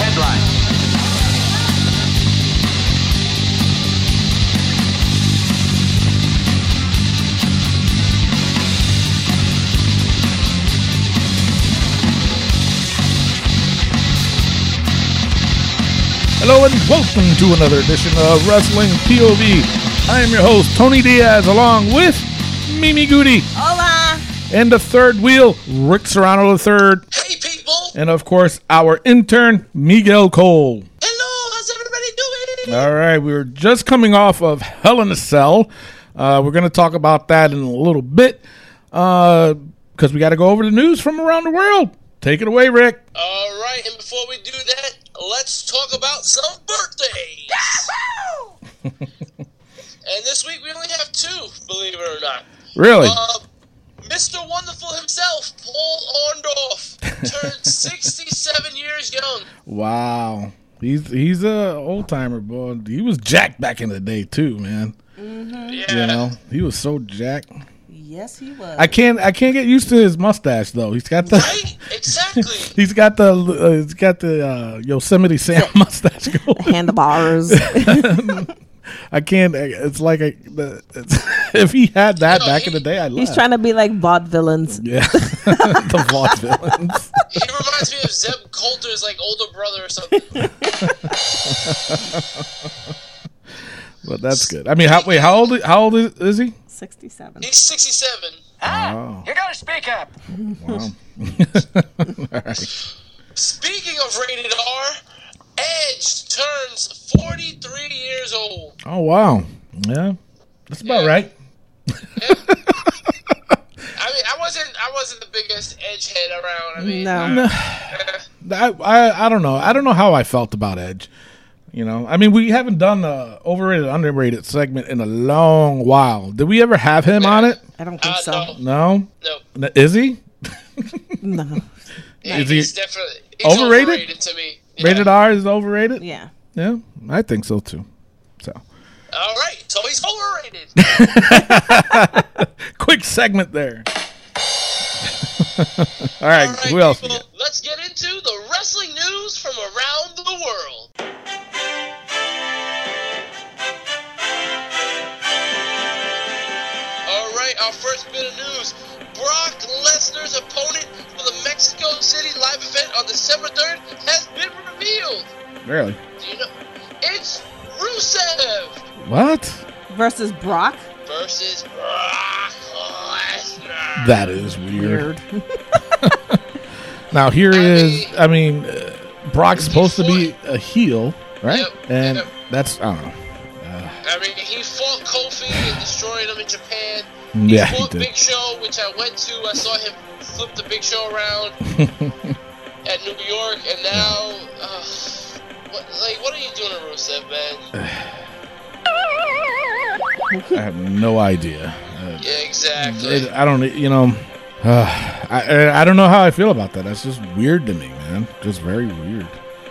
headlines. Hello and welcome to another edition of Wrestling POV. I am your host, Tony Diaz, along with Mimi Goody. Hola. And the third wheel, Rick Serrano III. And of course, our intern, Miguel Cole. Hello, how's everybody doing? All right, we were just coming off of Hell in a Cell. Uh, we're going to talk about that in a little bit because we got to go over the news from around the world. Take it away, Rick. All right, and before we do that, let's talk about some birthdays. and this week we only have two, believe it or not. Really? Uh, Mr. Wonderful himself, Paul Orndorff, turned 67 years young. Wow. He's he's a old timer, boy. He was jacked back in the day too, man. Yeah. You know, he was so jacked. Yes, he was. I can't I can't get used to his mustache though. He's got the Right? Exactly. he's got the uh, he's got the uh, Yosemite Sam mustache going. handlebars. I can't. It's like a, it's, if he had that No, back in the day, I'd He's laugh. trying to be like vaudevillains. Yeah, the vaudevillains. he reminds me of Zeb Colter's like older brother or something. But that's good. I mean, how wait? How old? How old is, is he? Sixty-seven. He's 67. Ah, you gotta speak up. Wow. All right. Speaking of rated R, Edge turns 43 years old. Oh wow. Yeah, that's about Yeah. right. I mean, I wasn't I wasn't the biggest Edge head around. I mean, No. eh, I, I I don't know. I don't know how I felt about Edge. You know, I mean, we haven't done the overrated underrated segment in a long while. Did we ever have him on it? I don't think uh, so. no, No. no. Is he No. Yeah, Is he he's definitely he's overrated? overrated? to me. Yeah. rated R? Is overrated? Yeah. Yeah, I think so too. So, All right, so he's overrated. quick segment there. All right, All right, who else? people, got? let's get into the wrestling news from around the world. All right, our first bit of news. Brock Lesnar's opponent for the Mexico City live event on December 3rd has been revealed. Really? Do you know? It's Rusev What? Versus Brock. versus Brock Lesnar. That is weird. Weird. Now here I is. mean- I mean, uh, Brock's supposed to be a heel, right? Yep, And yep. that's I don't know. I mean, he fought Kofi and destroyed him in Japan. Yeah, he fought did. Big Show, which I went to. I saw him flip the Big Show around at New York, and now, uh, what, like, what are you doing to Rusev, man? I have no idea. Uh, Yeah, exactly. it, I don't. You know. Uh, I I don't know how I feel about that. That's just weird to me, man. Just very weird.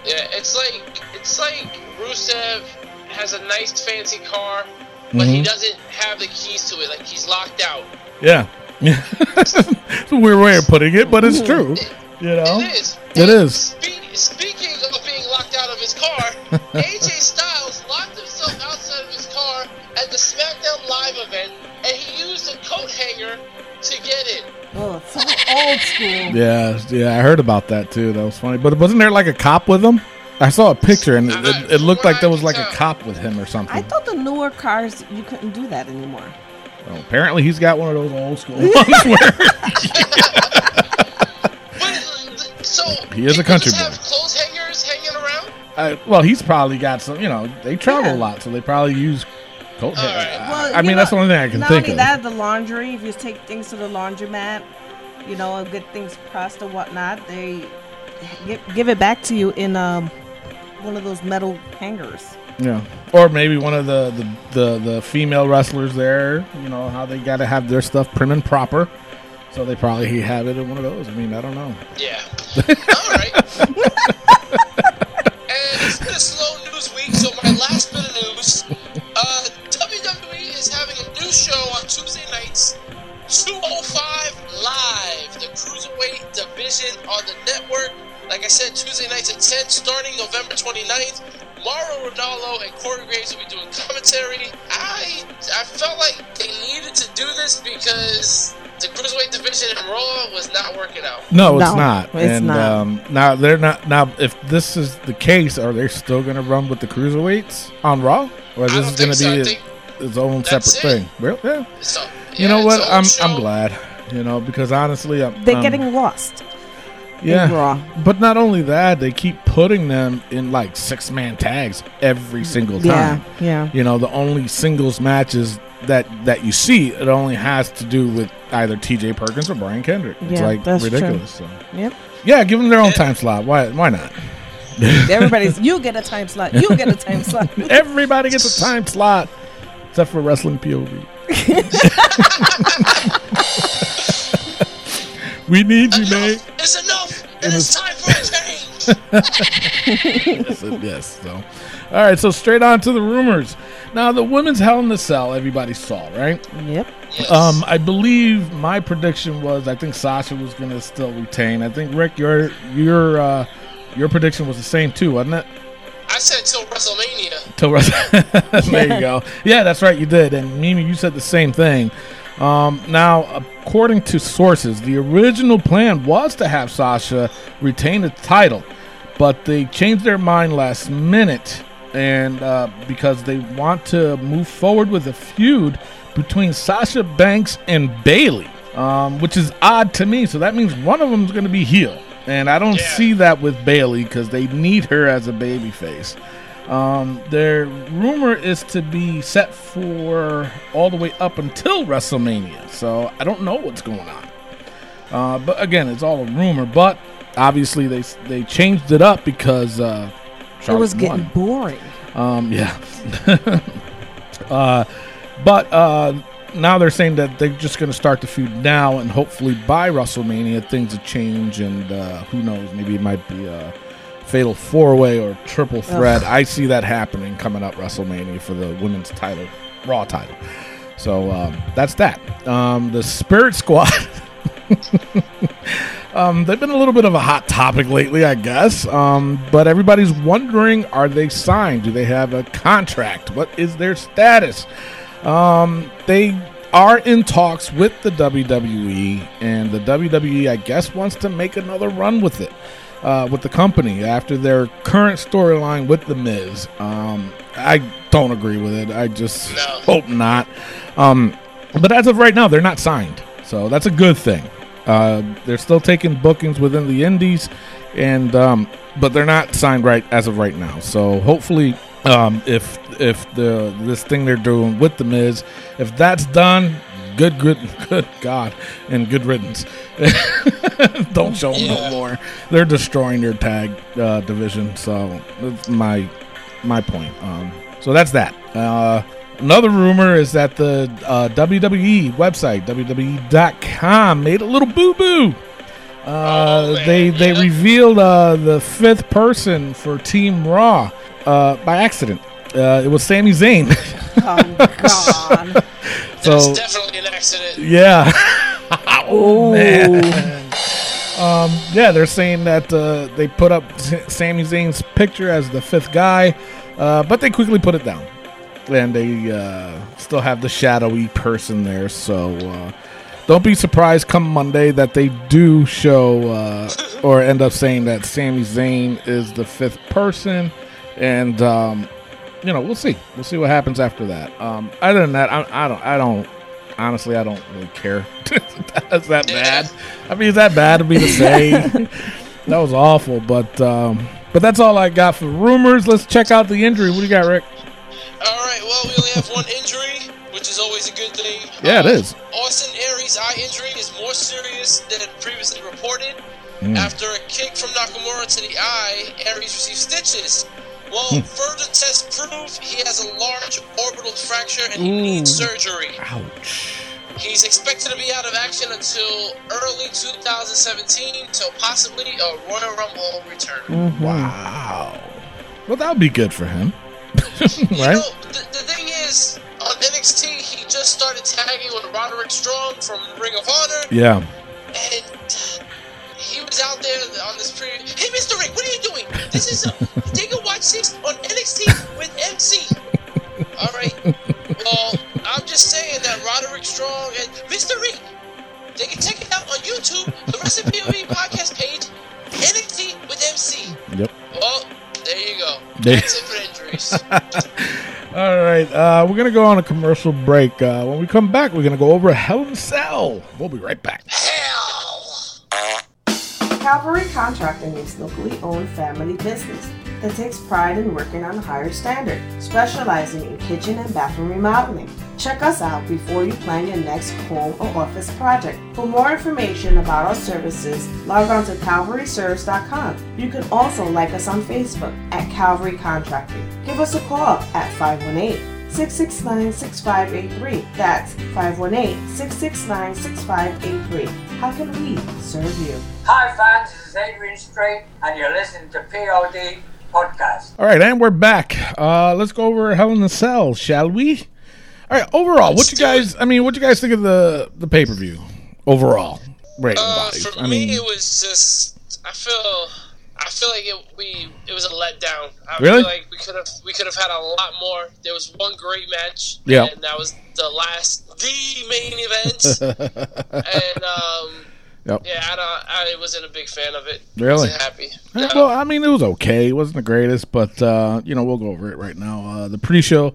Yeah, it's like it's like Rusev has a nice fancy car, but he Mhm. doesn't have the keys to it. Like he's locked out. Yeah. It's a weird way of putting it, but it's true. You know. It is. It And is. Spe- speaking of being locked out of his car, AJ Styles locked himself outside of his car at the SmackDown Live event, and he used a coat hanger to get in. Oh, it's so old school. Yeah, yeah, I heard about that too. That was funny. But wasn't there like a cop with him? I saw a picture and it, it, it looked like there was like a cop with him or something. I thought the newer cars you couldn't do that anymore. Well, apparently, he's got one of those old school ones where so He is a country boy. have clothes hangers hanging around. I, well, he's probably got some. You know, they travel Yeah. a lot, so they probably use coat. All hair. right. Well, I mean, know, that's the only thing I can Not think only of. that, the laundry. If you take things to the laundromat, you know, and get things pressed or whatnot, they give, give it back to you in um, one of those metal hangers. Yeah, or maybe one of the the, the, the female wrestlers there. You know how they got to have their stuff prim and proper, so they probably have it in one of those. I mean, I don't know. Yeah. All right. and it's been a slow news week, so my last bit of news. Uh, WWE is having a new show on Tuesday nights, 205 Live, the Cruiserweight division on the network. Like I said, Tuesday nights at 10, starting November 29th. Mauro Ranallo and Corey Graves will be doing commentary. I I felt like they needed to do this because the cruiserweight division in Raw was not working out. No, it's No, not. it's and not. Um, now they're not. Now, if this is the case, are they still going to run with the cruiserweights on Raw, or is this don't going to so. Be think its own separate it. thing? Real? Yeah. so. You know what? it's a I'm whole I'm glad. You know because honestly, I'm, They're I'm- getting lost. Yeah. Raw. But not only that, they keep putting them in like six man tags every single time. Yeah, yeah. You know, the only singles matches that that you see, it only has to do with either T.J. Perkins or Brian Kendrick. It's Yeah, like that's true. ridiculous. So. Yep. Yeah, give them their own time slot. Why? Why not? Everybody's. You get a time slot. You get a time slot. Everybody gets a time slot, except for wrestling POV. we need you, man. It's enough! And it's time for a change! yes, yes. So, all right. So straight on to the rumors. Now, the women's Hell in the Cell, everybody saw, right? Yep. Yes. Um, I believe my prediction was I think Sasha was going to still retain. I think Rick, your your uh, your prediction was the same too, wasn't it? I said till WrestleMania. Till Wres- there you go. Yeah, that's right. You did, and Mimi, you said the same thing. Um, now, according to sources, the original plan was to have Sasha retain the title, but they changed their mind last minute, and uh, because they want to move forward with a feud between Sasha Banks and Bayley, um, which is odd to me. So that means one of them is going to be heel, and I don't Yeah. see that with Bayley because they need her as a babyface. Um, their rumor is to be set for all the way up until WrestleMania. So I don't know what's going on. Uh, but again, it's all a rumor. But obviously they they changed it up because uh, It was getting won. boring. Um, yeah. uh, but uh, now they're saying that they're just going to start the feud now, and hopefully by WrestleMania things will change, and uh, who knows, maybe it might be a fatal four way or triple threat. I see that happening coming up WrestleMania for the women's title, Raw title. So um, that's that. Um, the Spirit Squad. Um, they've been a little bit of a hot topic lately, I guess. Um, but everybody's wondering: Are they signed? Do they have a contract? What is their status? Um, they are in talks with the WWE, and the WWE, I guess, wants to make another run with it, uh, with the company after their current storyline with the Miz. Um, I don't agree with it. I just No. hope not. Um, but as of right now, they're not signed, so that's a good thing. Uh, they're still taking bookings within the indies, and um, but they're not signed right as of right now. So hopefully, um, if if the this thing they're doing with the Miz, if that's done, good, good, good God, and good riddance. Don't show them no more. They're destroying their tag uh, division. So that's my my point. Um, so that's that. Uh, another rumor is that the uh, WWE website, WWE.com, made a little boo boo. Uh, Oh, they they yeah. revealed uh, the fifth person for Team Raw uh, by accident. Uh, it was Sami Zayn. Oh God. so That's definitely an accident. yeah. oh Um, yeah, they're saying that uh, they put up S- Sami Zayn's picture as the fifth guy, uh, but they quickly put it down, and they uh, still have the shadowy person there. So uh, don't be surprised come Monday that they do show uh, or end up saying that Sami Zayn is the fifth person, and um, you know we'll see. We'll see what happens after that. Um, other than that, I, I don't. I don't. Honestly, I don't really care. Is that bad? I mean, is that bad to me to say? that was awful, but um, but that's all I got for rumors. Let's check out the injury. What do you got, Rick? All right, well, we only have one injury, which is always a good thing. Yeah, it Uh, is. Austin Aries' eye injury is more serious than previously reported. Mm. After a kick from Nakamura to the eye, Aries received stitches. Well, Hmm. further tests prove he has a large orbital fracture and he needs surgery. Ouch. He's expected to be out of action until early 2017, so possibly a Royal Rumble return. Mm-hmm. Wow. Well, that would be good for him, You right? know, the, the thing is, on NXT, he just started tagging with Roderick Strong from Ring of Honor, Yeah. and he was out there on this pre. Hey, Mr. Rick, what are you doing? This is a, they can watch this on NXT with MC. All right. Well, I'm just saying that Roderick Strong and Mr. Reed, they can check it out on YouTube, the Recipe of Me podcast page, NXT with MC. Yep. Well, there you go. That's it for injuries. All right, uh, we're gonna go on a commercial break. Uh, when we come back, we're gonna go over Hell in a Cell. We'll be right back. Hell. Calvary Contracting is locally owned family business that takes pride in working on a higher standard, specializing in kitchen and bathroom remodeling. Check us out before you plan your next home or office project. For more information about our services, log on to calvaryservice.com. You can also like us on Facebook at Calvary Contracting. Give us a call at 518 669 6583. That's 518 669 6583. How can we serve you? Hi fans, this is Adrian Strait and you're listening to POD Podcast. All right, and we're back. Uh, let's go over Hell in a Cell, shall we? All right, overall, what you guys? I mean, what you guys think of the the pay per view overall? Rating Uh, wise, for I mean, it was just. I feel. I feel like it. We. It was a letdown. I Really? feel like we could have. We could have had a lot more. There was one great match. Yeah. And that was the last, the main event. and um. Yep. Yeah, I don't. I wasn't a big fan of it. Really? Wasn't happy. No. well, I mean, it was okay. It wasn't the greatest, but uh, you know, we'll go over it right now. Uh, the pre-show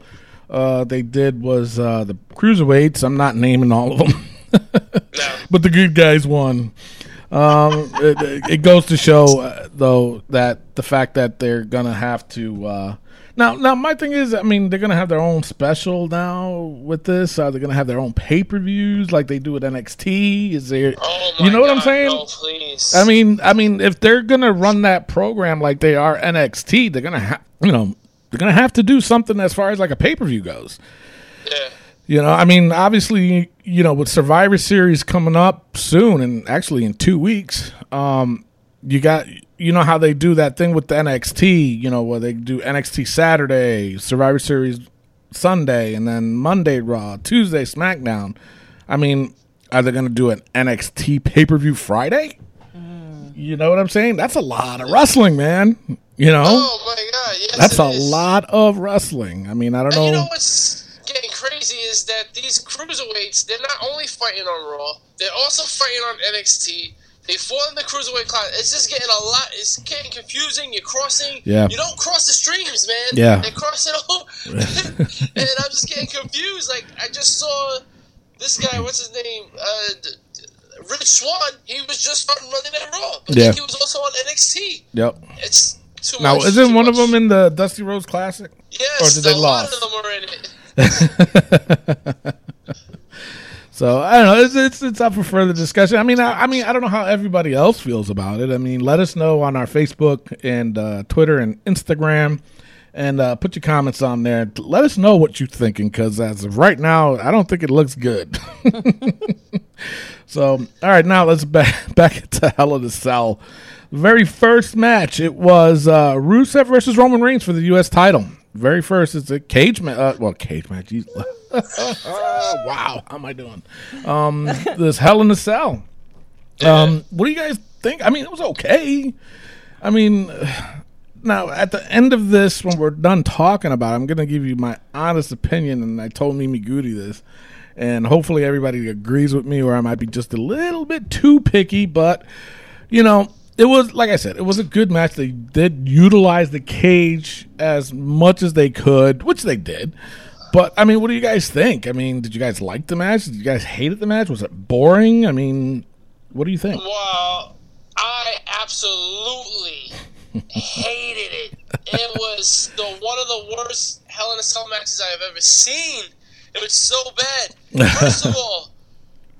uh, they did was uh, the cruiserweights. I'm not naming all of them, no. but the good guys won. Um, it, it goes to show, uh, though, that the fact that they're gonna have to uh, now. Now, my thing is, I mean, they're gonna have their own special now with this. Are they gonna have their own pay-per-views like they do with NXT? Is there? Oh my you know what I'm God, saying? No, please. I mean, I mean, if they're gonna run that program like they are NXT, they're gonna have, you know, they're gonna have to do something as far as like a pay per view goes. yeah. You know, I mean, obviously, you know, with Survivor Series coming up soon, and actually in two weeks, um, you got, you know, how they do that thing with the NXT. You know, where they do NXT Saturday, Survivor Series Sunday, and then Monday Raw, Tuesday SmackDown. I mean, are they going to do an NXT pay per view Friday? You know what I'm saying? That's a lot of wrestling, man. You know, Oh my God. Yes, that's a is. lot of wrestling. I mean, I don't And you know. Know getting crazy is that these cruiserweights, they're not only fighting on Raw, they're also fighting on NXT. They fought in the cruiserweight class. It's just getting a lot. It's getting confusing. You're crossing. Yeah. You don't cross the streams, man. Yeah. They're crossing over. and I'm just getting confused. Like I just saw this guy. What's his name? Uh, D- D- Rich Swann. He was just on Monday Night Raw, but Yeah. then he was also on NXT. Yep. It's too Now, much. isn't too one of them in the Dusty Rhodes Classic? Yes, or did they a lot lost? of them are in it. So I don't know. It's, it's it's up for further discussion. I mean, I, I mean, I don't know how everybody else feels about it. I mean, let us know on our Facebook and uh, Twitter and Instagram, and uh, put your comments on there. Let us know what you're thinking, because as of right now, I don't think it looks good. so, all right, now let's back back to Hell in a Cell. Very first match, it was uh, Rusev versus Roman Reigns for the U.S. title. Very first, it's a cage match. Uh, well, cage match. Wow, how am I doing? Um, this Hell in a Cell. Um, what do you guys think? I mean, it was okay. I mean, now at the end of this, when we're done talking about, it, I'm going to give you my honest opinion, and I told Mimi Goody this, and hopefully everybody agrees with me, or I might be just a little bit too picky, but you know. It was like I said, it was a good match. They did utilize the cage as much as they could, which they did. But I mean, what do you guys think? I mean, did you guys like the match? Did you guys hated the match? Was it boring? I mean, what do you think? Well, I absolutely hated it. It was the one of the worst Hell in a Cell matches I have ever seen. It was so bad. First of all,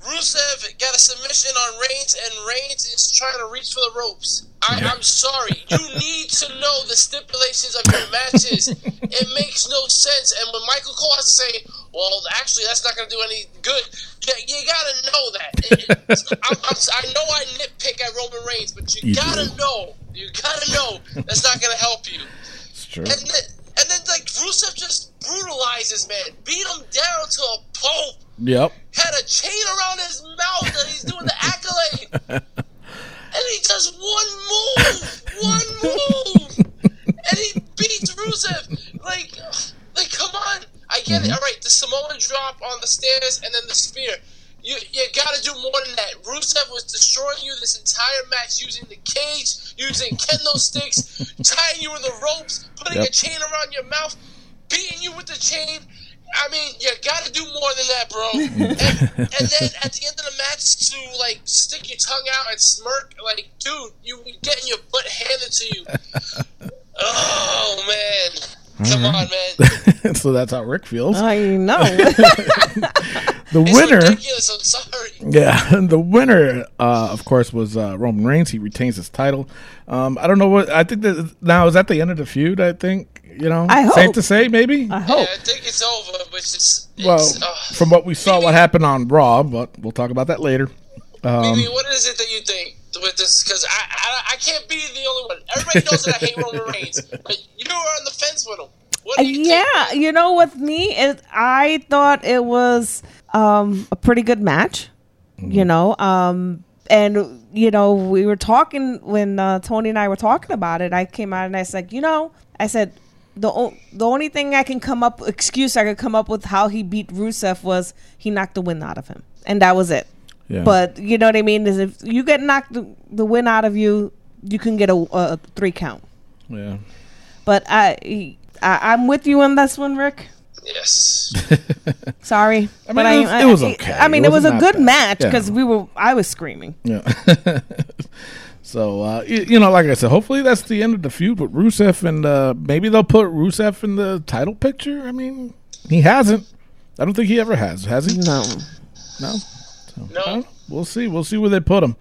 Rusev got a submission on Reigns, and Reigns is trying to reach for the ropes. I, I'm sorry. You need to know the stipulations of your matches. It makes no sense. And when Michael Cole has to say, "Well, actually, that's not going to do any good," you, you got to know that. It- I'm, I'm, I know I nitpick at Roman Reigns, but you, You got to know. You got to know that's not going to help you. It's true. And then, and then like Rusev just brutalizes man, beat him down to a pulp. Yep. Had a chain around his mouth that he's doing the accolade. and he does one move, one move, and he beats Rusev. Like, like come on! I get it. Mm-hmm. All right, the Samoan drop on the stairs and then the spear. You, you gotta do more than that. Rusev was destroying you this entire match using the cage, using kendo sticks, tying you in the ropes, putting Yep. a chain around your mouth, beating you with the chain. I mean, you gotta do more than that, bro. and, and then at the end of the match, to like stick your tongue out and smirk, like, dude, you be getting your butt handed to you. Oh man, come mm-hmm. on, man. so that's how Rick feels. I know. The It's winner. ridiculous. I'm sorry. Yeah, the winner, uh, of course, was uh, Roman Reigns. He retains his title. Um, I don't know what I think that now is that the end of the feud. I think you know, I hope. safe to say, maybe. I hope. Yeah. I think it's over, but it's it's, well, uh, from what we saw, what happened on Raw, but we'll talk about that later. Um, Mimi, what is it that you think with this? Because I, I I can't be the only one. Everybody knows that I hate Roman Reigns, but you are on the fence with him. You yeah, think? you know, with me, it, I thought it was um, a pretty good match. You know, um, and you know, we were talking when uh, Tony and I were talking about it. I came out and I said, you know, I said the o- the only thing I can come up excuse I could come up with how he beat Rusev was he knocked the win out of him, and that was it. yeah. But you know what I mean? Is if you get knocked the, the win out of you, you can get a, a three count. yeah, But I, I I'm with you on this one, Rick. Yes. Sorry, I mean, but it was- I, it was okay. I mean, It it, was a good bad. match Yeah. because we were. I was screaming. yeah. so uh, you, you know, like I said, hopefully that's the end of the feud with Rusev, and uh, maybe they'll put Rusev in the title picture. I mean, he hasn't. I don't think he ever has. Has he? No, No. No. We'll see. We'll see where they put him.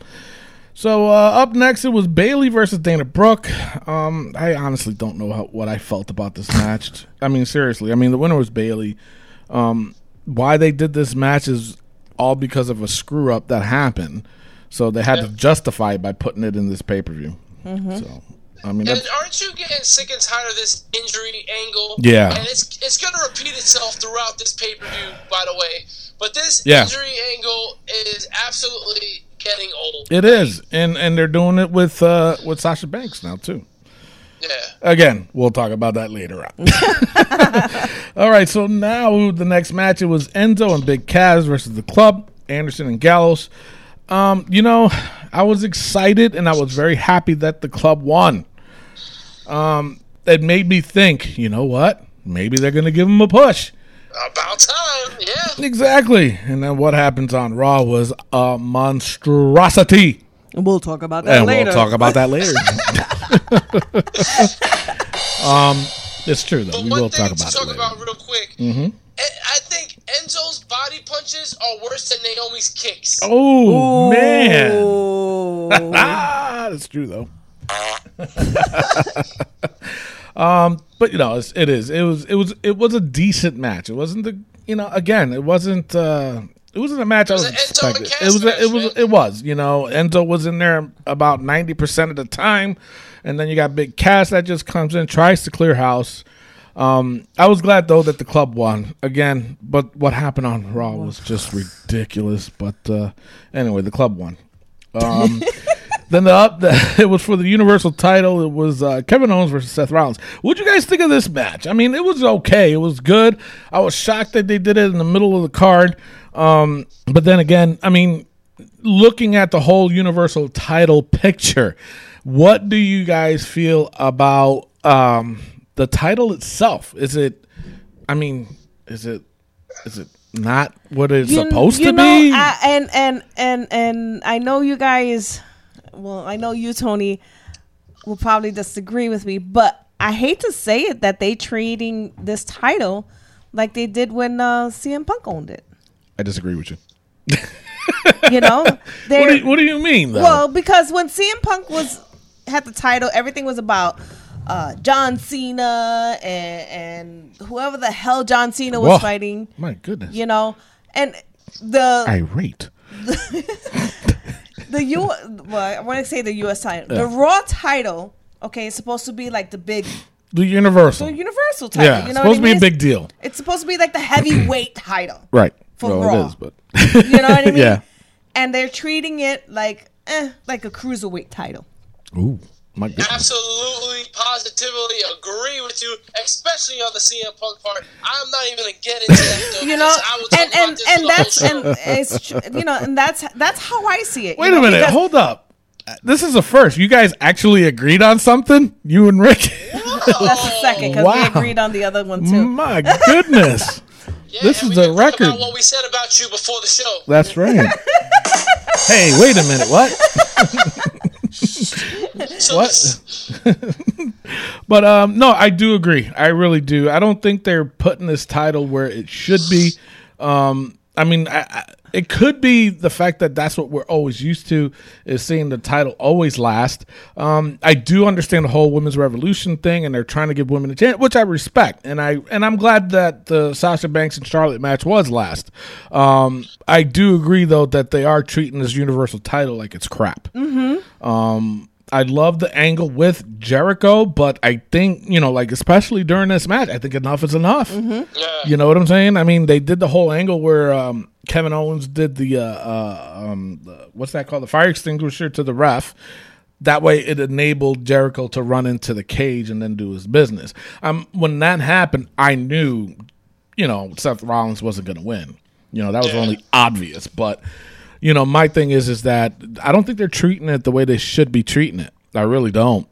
So uh, up next, it was Bayley versus Dana Brooke. Um, I honestly don't know how, what I felt about this match. I mean, seriously. I mean, the winner was Bayley. Um, why they did this match is all because of a screw up that happened. So they had to justify it by putting it in this pay per view. So I mean, aren't you getting sick and tired of this injury angle? Yeah. And it's it's going to repeat itself throughout this pay per view, by the way. But this Yeah. injury angle is absolutely getting old. it is, and and they're doing it with uh, with Sasha Banks now too. Yeah. Again, we'll talk about that later on. All right, so now the next match it was Enzo and Big Cass versus the Club, Anderson and Gallows. Um, you know, I was excited and I was very happy that the Club won. Um, it made me think, you know what? Maybe they're going to give them a push. About time. Yeah. Exactly. And then what happens on Raw was a monstrosity. And we'll talk about that And later. we'll talk about that later. um, it's true though. But we one will thing talk to about talk it later. Mm-hmm. about real quick. I I think Enzo's body punches are worse than Naomi's kicks. Oh man, Oh, ah, that's true though. um, but you know, it's, it is. It was. It was. It was a decent match. It wasn't the. You know, again, it wasn't. uh It wasn't a match I was was Enzo and expecting. It was. A, it was. It was. You know, Enzo was in there about ninety percent of the time, and then you got Big Cass that just comes in, tries to clear house. Um, I was glad though that the club won again, but what happened on Raw was just ridiculous. But uh, anyway, the club won. Um, then the up, the, it was for the Universal title. It was uh, Kevin Owens versus Seth Rollins. What'd you guys think of this match? I mean, it was okay. It was good. I was shocked that they did it in the middle of the card. Um, but then again, I mean, looking at the whole Universal title picture, what do you guys feel about um, the title itself? Is it? I mean, is it? Is it not what it's You- supposed you to know, be? I, and and and and I know you guys. Well, I know you, Tony, will probably disagree with me, but I hate to say it that they treating this title like they did when uh, CM Punk owned it. I disagree with you. You know, What do you, what do you mean, though? well because when CM Punk was had the title, everything was about uh, John Cena and, and whoever the hell John Cena was Whoa. fighting. My goodness. You know, and the Irate. the U. Well, I want to say the U.S. title. The Raw title. Okay, it's supposed to be like the big, The Universal. the Universal title. yeah, you know supposed to be a big deal. It's supposed to be like the heavyweight title. Right. For well, Raw. it is, but You know what I mean? Yeah. And they're treating it like, eh, like a cruiserweight title. ooh, My goodness. Absolutely, positively agree with you, especially on the CM Punk part. I'm not even gonna get into that. Though, You know, because I will talk and about and this and for the that's and it's you know, and that's that's how I see it. you Wait know, a minute. because- Hold up. This is a first. You guys actually agreed on something? You and Rick? That's the second because Wow. we agreed on the other one too. My goodness. Yeah, this is we a record. About what we said about you before the show. That's right. hey, wait a minute. What? What? But um, no, I do agree. I really do. I don't think they're putting this title where it should be. Um, I mean, I, I, it could be the fact that that's what we're always used to is seeing the title always last. Um, I do understand the whole women's revolution thing, and they're trying to give women a chance, which I respect, and I and I'm glad that the Sasha Banks and Charlotte match was last. Um, I do agree though that they are treating this universal title like it's crap. Um, I love the angle with Jericho, but I think you know, like especially during this match, I think enough is enough. yeah. You know what I'm saying? I mean, they did the whole angle where um, Kevin Owens did the uh, uh, um, the, what's that called, the fire extinguisher to the ref. That way, it enabled Jericho to run into the cage and then do his business. Um, when that happened, I knew, you know, Seth Rollins wasn't going to win. You know, that was Yeah. only obvious. But you know, my thing is, is that I don't think they're treating it the way they should be treating it. I really don't.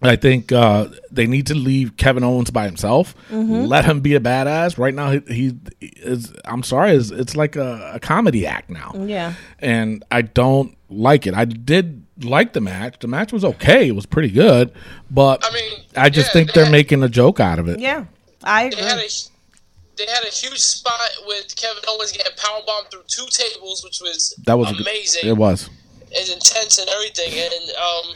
I think uh, they need to leave Kevin Owens by himself. Let him be a badass. Right now, he, he is. I'm sorry, it's, it's like a, a comedy act now. Yeah. and I don't like it. I did like the match. The match was okay. It was pretty good, but I mean, I just yeah, think they they're had- making a joke out of it. Yeah, I They had agree. a they had a huge spot with Kevin Owens getting powerbombed through two tables, which was That was a good- amazing. It was. and intense and everything. And um,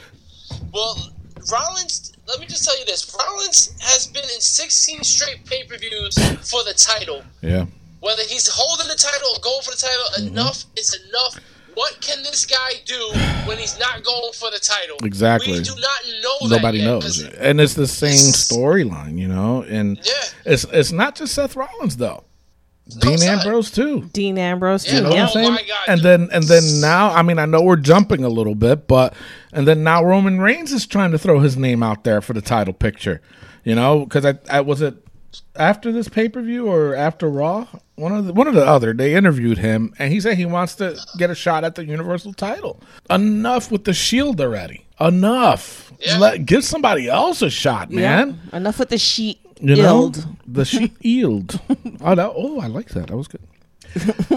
well, Rollins. Let me just tell you this: Rollins has been in 16 straight pay-per-views for the title. Yeah. Whether he's holding the title or going for the title, Mm-hmm. enough is enough. What can this guy do when he's not going for the title? Exactly. We do not know. that Nobody yet, knows, and it's the same storyline, you know. And Yeah. it's it's not just Seth Rollins though. Dean oh, it's. Ambrose too. Dean Ambrose too. Yeah, You know yeah. what I'm Oh saying? my God, and then and then now, I mean, I know we're jumping a little bit, but and then now Roman Reigns is trying to throw his name out there for the title picture. You know, because I, I was it after this pay per view or after Raw, one of the one of the other. They interviewed him, and he said he wants to get a shot at the Universal title. Enough with the Shield already. Enough. Yeah. Let give somebody else a shot, man. Yeah. Enough with the sheet. You know, Yield. the sheep yield. oh, that, oh, I like that. That was good.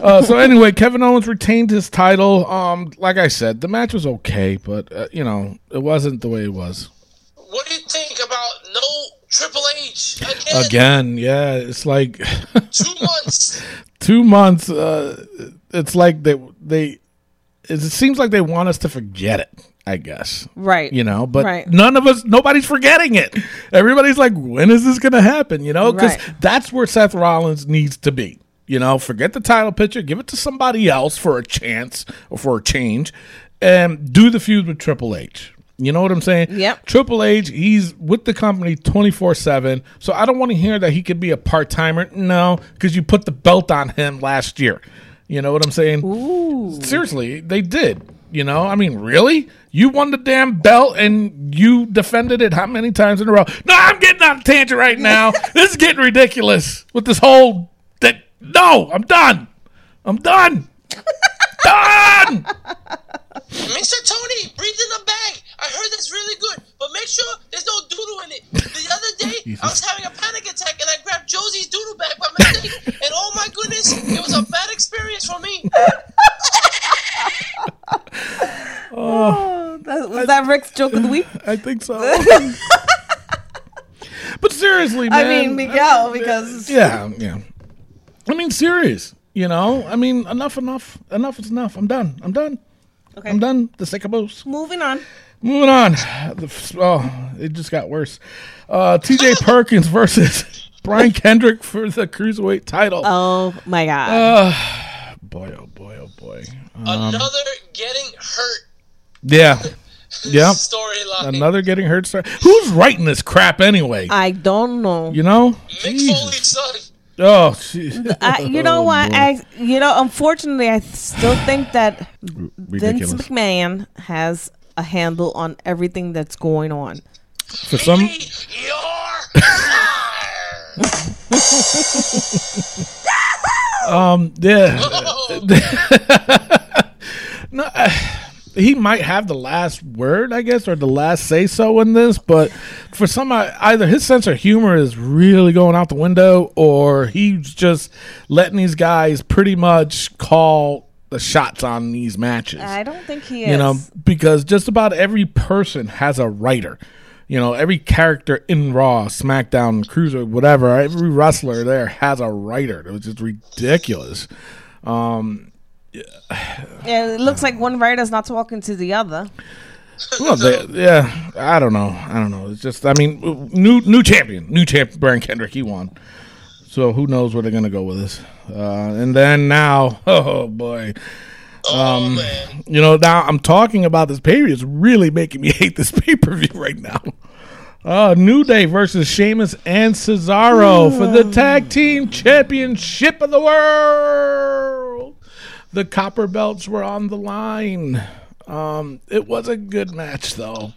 uh, so anyway, Kevin Owens retained his title. Um, like I said, the match was okay, but uh, you know, it wasn't the way it was. What do you think about no Triple H again? Again, yeah, it's like Two months. two months. Uh, it's like they they. It seems like they want us to forget it. I guess. Right. You know, but Right. none of us, nobody's forgetting it. Everybody's like, when is this going to happen? You know, because Right. that's where Seth Rollins needs to be. You know, forget the title picture, give it to somebody else for a chance or for a change, and do the feud with Triple H. You know what I'm saying? Yep. Triple H, he's with the company 24 7. So I don't want to hear that he could be a part timer. No, because you put the belt on him last year. You know what I'm saying? Ooh. Seriously, they did. You know, I mean, really? You won the damn belt and you defended it how many times in a row? No, I'm getting on a tangent right now. this is getting ridiculous with this whole that. No, I'm done. I'm done. done. Mr. Tony, breathe in the bag. I heard that's really good, but make sure there's no doodle in it. The other day, I was having a panic attack and I grabbed Josie's doodle bag by mistake, and oh my goodness, it was a bad experience for me. Oh, that, was that Rick's joke of the week? I think so. but seriously, I man. mean, Miguel, because Yeah, yeah. I mean, serious. You know, I mean, enough, enough, enough is enough. I'm done. I'm done. Okay. I'm done. The sickaboos. moving on. Moving on. The, oh, it just got worse. Uh, T.J. Perkins versus Brian Kendrick for the cruiserweight title. Oh my god. boy, oh boy, boy. Another getting hurt Yeah. Yep. storyline. Another getting hurt. Star- Who's writing this crap anyway? I don't know. you know? Mick Jesus. Foley's son. Oh, jeez. I, uh, you know Oh, what? boy. I you know, unfortunately, I still think that Vince McMahon has a handle on everything that's going on. For some, Maybe you're yeah, no, uh, he might have the last word, I guess, or the last say so in this. But for some, either his sense of humor is really going out the window, or he's just letting these guys pretty much call the shots on these matches. I don't think he is. you know, because just about every person has a writer. You know, every character in Raw, SmackDown, Cruiser, whatever, every wrestler there has a writer. It was just ridiculous. Um, Yeah, it looks like one writer's not talking to the other. Well, they, yeah, I don't know. I don't know. It's just, I mean, new new champion, new champ, Brian Kendrick, he won. So who knows where they're gonna go with this? Uh, and then now, oh boy, oh man. you know, now I'm talking about this pay per view. It's really making me hate this pay per view right now. Uh, New Day versus Sheamus and Cesaro for the tag team championship of the world. The copper belts were on the line. Um, it was a good match, though.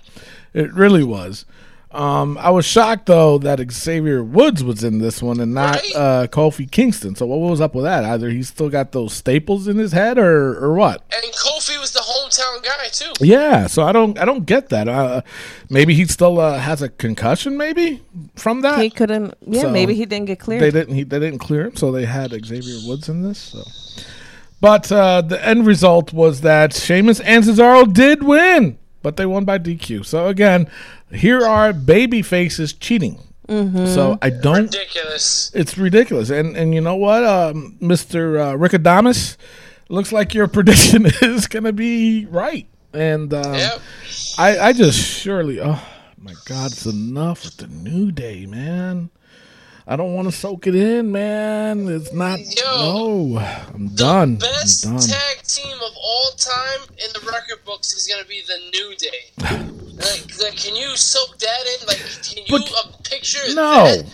It really was. Um, I was shocked though that Xavier Woods was in this one and not Right. uh, Kofi Kingston. So what was up with that? Either he's still got those staples in his head, or or what? And Kofi was the hometown guy too. Yeah, so I don't I don't get that. Uh, maybe he still uh, has a concussion, maybe from that. He couldn't. Yeah, So, maybe he didn't get cleared. They didn't. He, they didn't clear him, so they had Xavier Woods in this. So, but uh, the end result was that Sheamus and Cesaro did win, but they won by DQ. So again, here are baby faces cheating. So I don't. Ridiculous. It's ridiculous, and and you know what, um, Mister uh, Rick Adamas, looks like your prediction is gonna be right, and um, Yep. I I just surely, oh my God, it's enough with the New Day, man. I don't want to soak it in, man. It's not. Yo. no, I'm done. Best I'm done. tag team of all time in the record books is gonna be the New Day. like, like, can you soak that in? Like, can you But- uh, picture No, that?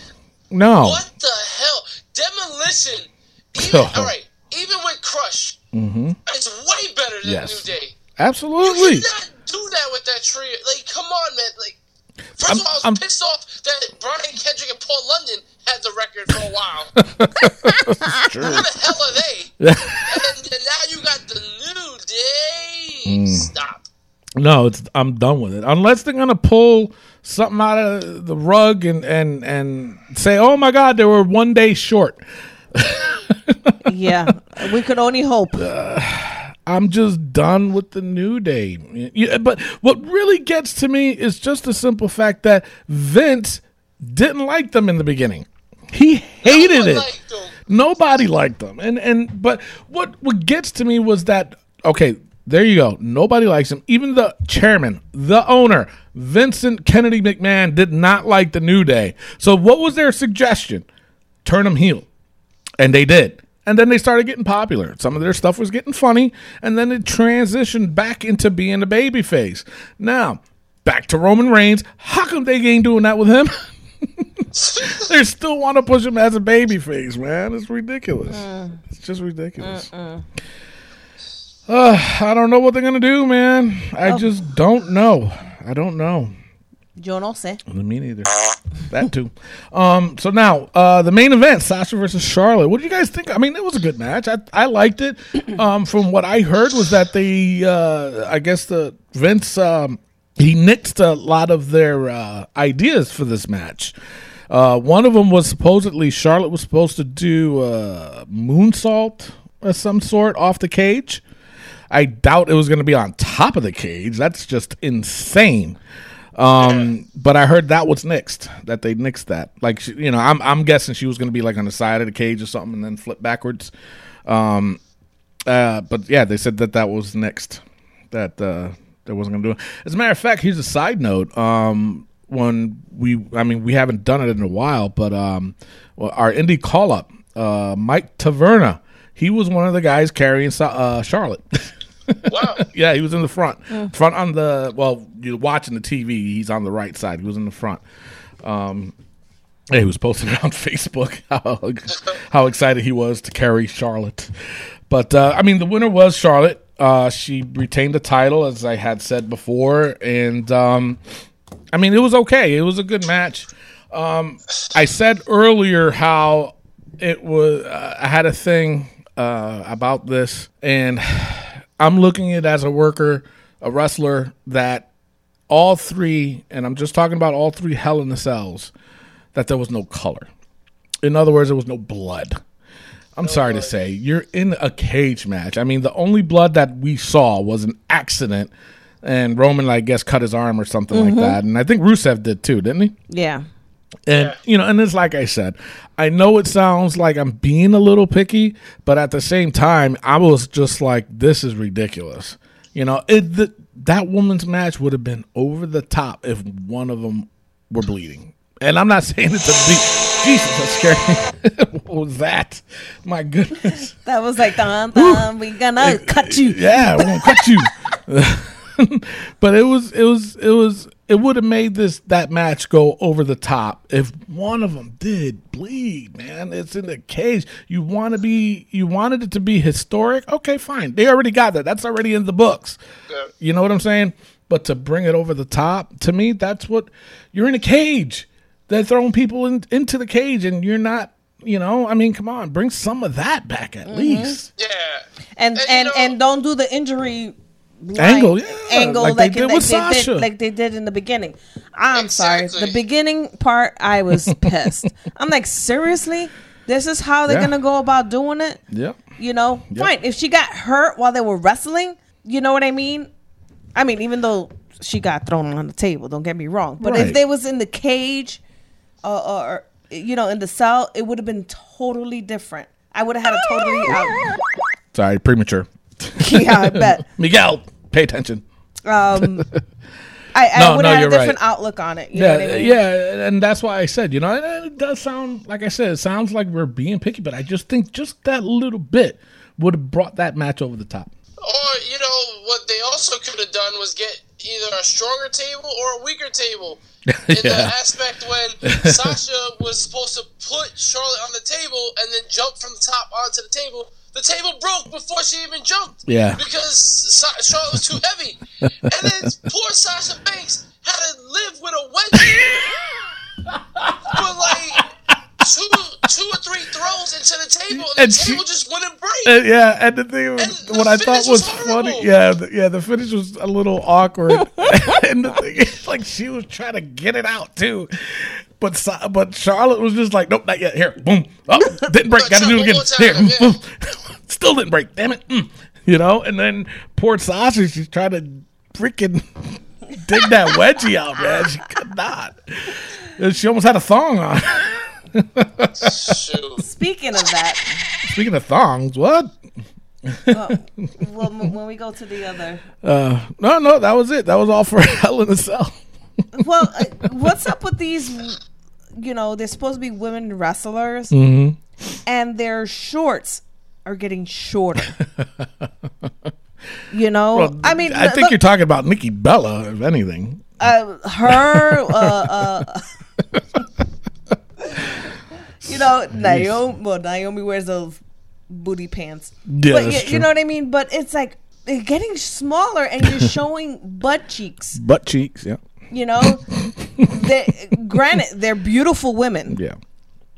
no. What the hell? Demolition. Even, all right. Even with Crush, mm-hmm. it's way better than Yes. New Day. Absolutely. You cannot do that with that trio. Like, come on, man. Like, 1st I'm- of all, I was I'm- pissed off that Brian Kendrick and Paul London had the record for a while. Who the hell are they? and then, then now you got the New Day. Mm. Stop. No, it's I'm done with it. Unless they're gonna pull something out of the rug and and and say, "Oh my God, they were one day short." yeah, we could only hope. I'm just done with the new day. Yeah, but what really gets to me is just the simple fact that Vince didn't like them in the beginning. He hated one it. liked. Nobody liked them. And and but what what gets to me was that okay, there you go. Nobody likes him. Even the chairman, the owner, Vincent Kennedy McMahon did not like the New Day. So what was their suggestion? Turn them heel. And they did. And then they started getting popular. Some of their stuff was getting funny, and then it transitioned back into being a babyface. Now, back to Roman Reigns. How come they ain't doing that with him? they still want to push him as a baby face, man. It's ridiculous. It's just ridiculous. Uh, I don't know what they're gonna do, man. I just don't know. I don't know. Yo no sé. Me neither. that too. Um. So now, uh, the main event: Sasha versus Charlotte. What do you guys think? I mean, it was a good match. I I liked it. Um. From what I heard was that they, uh, I guess the Vince, um, he nixed a lot of their uh, ideas for this match. Uh, one of them was supposedly Charlotte was supposed to do uh, moonsault of some sort off the cage. I doubt it was going to be on top of the cage. That's just insane. Um, but I heard that was nixed. That they nixed that. Like you know, I'm I'm guessing she was going to be like on the side of the cage or something, and then flip backwards. Um, uh, but yeah, they said that that was nixed. That uh, they wasn't going to do it. As a matter of fact, here's a side note. Um, when we, I mean, we haven't done it in a while, but um, our indie call up, uh, Mike Taverna, he was one of the guys carrying uh, Charlotte. Wow. Yeah, he was in the front. Front on the well, you're watching the TV. He's on the right side. He was in the front. Um, yeah, he was posting it on Facebook how how excited he was to carry Charlotte. But uh, I mean, the winner was Charlotte. Uh, she retained the title, as I had said before, and um, I mean, it was okay. It was a good match. Um, I said earlier how it was. Uh, I had a thing uh, about this, and I'm looking at it as a worker, a wrestler that all three, and I'm just talking about all three Hell in the Cells, that there was no color. In other words, there was no blood. I'm sorry to say, you're in a cage match. I mean, the only blood that we saw was an accident, and Roman, I guess, cut his arm or something like mm-hmm. that. And I think Rusev did too, didn't he? Yeah. And you know, and it's like I said, I know it sounds like I'm being a little picky, but at the same time, I was just like, this is ridiculous. You know, it the, that woman's match would have been over the top if one of them were bleeding. And I'm not saying it to be Jesus, that scared me. what was that? My goodness. That was like, dun, dun, we gonna cut you. Yeah, we're gonna cut you. but it was it was it was it would have made this that match go over the top if one of them did bleed, man. It's in the cage. You want to be you wanted it to be historic. Okay, fine. They already got that. That's already in the books. You know what I'm saying? But to bring it over the top, to me, that's what you're in a cage. They're throwing people in, into the cage, and you're not. You know, I mean, come on, bring some of that back at mm-hmm. least. Yeah. And And, you know- and don't do the injury line- Angle, yeah, angle like like, they did like with they Sasha. did like they did in the beginning. I'm sorry, the beginning part I was pissed. I'm like, seriously, this is how they're Yeah. gonna go about doing it. Yep. You know, fine. If she got hurt while they were wrestling, you know what I mean. I mean, even though she got thrown on the table, don't get me wrong. But Right. if they was in the cage, uh, or you know, in the cell, it would have been totally different. I would have had a totally out. Sorry, premature. yeah, I bet. Miguel, pay attention. Um, I, I No, would no, have had a you're different right. outlook on it. You know Yeah, what I mean? yeah, and that's why I said, you know, and it does sound like I said, it sounds like we're being picky, but I just think just that little bit would have brought that match over the top. Or, you know, what they also could have done was get either a stronger table or a weaker table. In the aspect when Sasha was supposed to put Charlotte on the table and then jump from the top onto the table, the table broke before she even jumped. Yeah. Because Sa- Charlotte was too heavy. and then poor Sasha Banks had to live with a wedgie for like two, two or three throws into the table, and, And the she- table just wouldn't break. And, yeah, and the thing, And what the I thought was, was funny, yeah, the, yeah, the finish was a little awkward, and the thing is, like, she was trying to get it out too, but but Charlotte was just like, nope, not yet. Here, boom, oh, didn't break. Got to do it again. Here, yeah. boom. still didn't break. Damn it, mm. you know. And then poor Sasha, she's trying to freaking dig that wedgie out, man. She could not. She almost had a thong on. Shoot. Speaking of that, Speaking of thongs, what? well, well, when we go to the other, Uh, no, no, that was it. That was all for Hell in a Cell. well, uh, what's up with these? You know, they're supposed to be women wrestlers, Mm-hmm. and their shorts are getting shorter. you know, Well, I mean, I think look, you're talking about Nikki Bella, if anything. uh, her, uh, uh, you know, Naomi. Well, Naomi wears those booty pants. Yeah, but you, you know what I mean. But it's like they're getting smaller, and you're showing butt cheeks. Butt cheeks, yeah, You know, they, granted, they're beautiful women. yeah.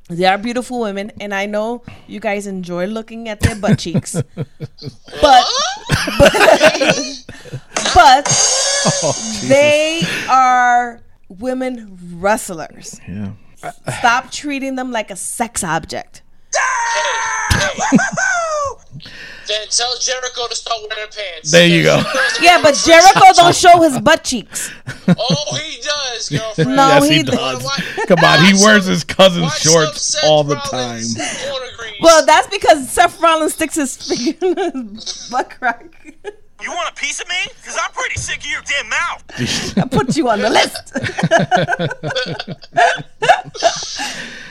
They are beautiful women, and I know you guys enjoy looking at their butt cheeks. but but Oh, they are women wrestlers. Yeah. Stop treating them like a sex object. Then tell Jericho to start wearing pants. There you go. Yeah, but Jericho don't show his butt cheeks. Oh, he does, girlfriend. No, yes, he, he does. Come on, he wears his cousin's watch shorts Seth all the time. Rollins corner grease. Well, that's because Seth Rollins sticks his finger in his butt crack. You want a piece of me? Because I'm pretty sick of your damn mouth. I put you on the list.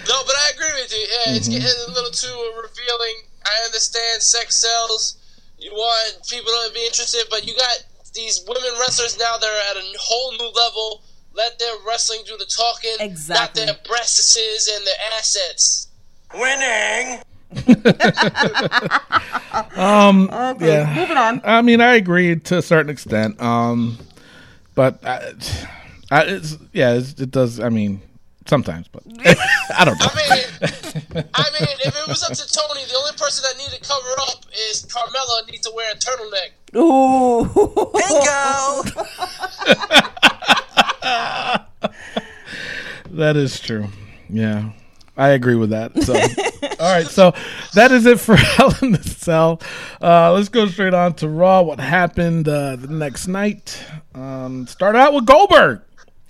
No, but I agree with you. Yeah, it's Mm-hmm. getting a little too revealing. I understand sex sells. You want people to be interested, but you got these women wrestlers now that are at a whole new level. Let their wrestling do the talking, Exactly. not their breasts and their assets. Winning. um, Okay, yeah. moving on. I mean, I agree to a certain extent. Um, but I, I, it's, yeah, it's, it does. I mean, sometimes, but I don't know. I mean, I mean, if it was up to Tony, the only person that needed to cover up is Carmella needs to wear a turtleneck. Ooh. bingo. That is true. Yeah. I agree with that. So, all right. So that is it for Hell in the Cell. Uh, let's go straight on to Raw. What happened uh, the next night? Um, start out with Goldberg.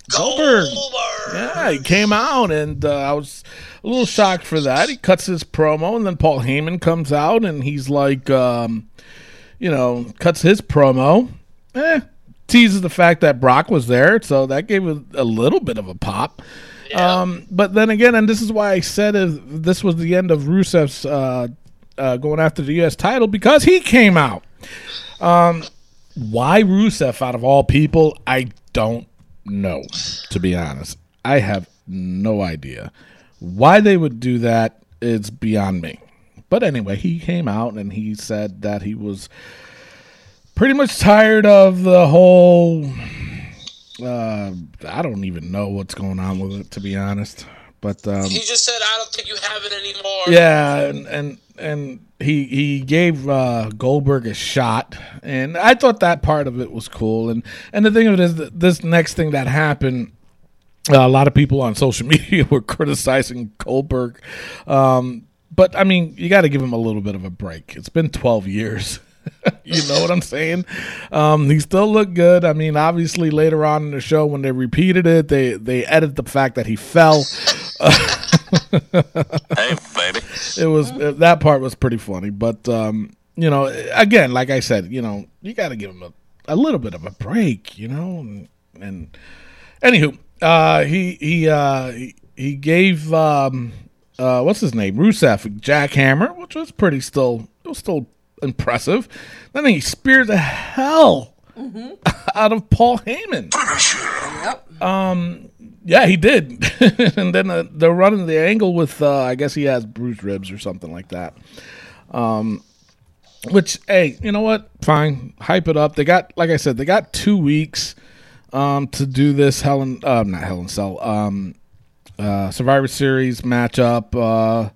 Goldberg. Goldberg. Yeah, he came out, and uh, I was a little shocked for that. He cuts his promo, and then Paul Heyman comes out, and he's like, um, you know, cuts his promo. Eh, teases the fact that Brock was there, so that gave it a little bit of a pop. Um, but then again, and this is why I said if this was the end of Rusev's uh, uh, going after the U.S. title because he came out. Um, why Rusev out of all people? I don't know, to be honest. I have no idea. Why they would do that is beyond me. But anyway, he came out and he said that he was pretty much tired of the whole. Uh, I don't even know what's going on with it, to be honest. But um, He just said, "I don't think you have it anymore." yeah, and and and he he gave uh, Goldberg a shot, and I thought that part of it was cool. And and the thing of it is, this next thing that happened. Uh, a lot of people on social media were criticizing Goldberg, um, but I mean, you got to give him a little bit of a break. It's been 12 years. you know what I'm saying? Um, he still looked good. I mean, obviously later on in the show when they repeated it, they they edited the fact that he fell. Hey, baby. It was that part was pretty funny but um you know again like i said you know you got to give him a, a little bit of a break you know and, and anywho uh he he uh he, gave um uh what's his name? Rusev a jackhammer which was pretty still it was still impressive. Then he speared the hell out of paul heyman yeah, he did. and then uh, they're running the angle with, uh, I guess he has bruised ribs or something like that. Um, which, hey, you know what? Fine, hype it up. They got, like I said, they got two weeks um, to do this Helen, uh, not Helen Cell, um, uh, Survivor Series matchup. Uh,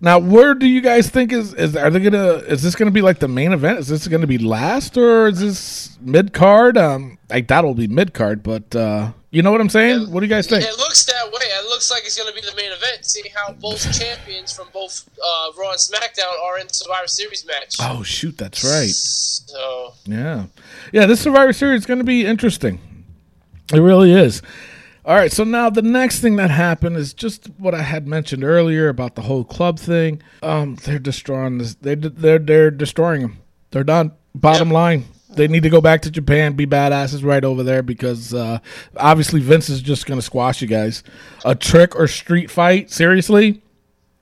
now, where do you guys think is is are they gonna is this gonna be like the main event? Is this gonna be last or is this mid card? Um, I doubt it'll be mid card, but uh, you know what I'm saying. What do you guys think? It looks that way. It looks like it's going to be the main event. Seeing how both champions from both uh, Raw and SmackDown are in the Survivor Series match. Oh shoot, that's right. So Yeah, yeah. This Survivor Series is going to be interesting. It really is. All right, so now the next thing that happened is just what I had mentioned earlier about the whole club thing. Um, they're destroying this. They they're they're destroying them. They're done. Bottom line, they need to go back to Japan, be badasses right over there because uh, obviously Vince is just going to squash you guys. A trick or street fight? Seriously,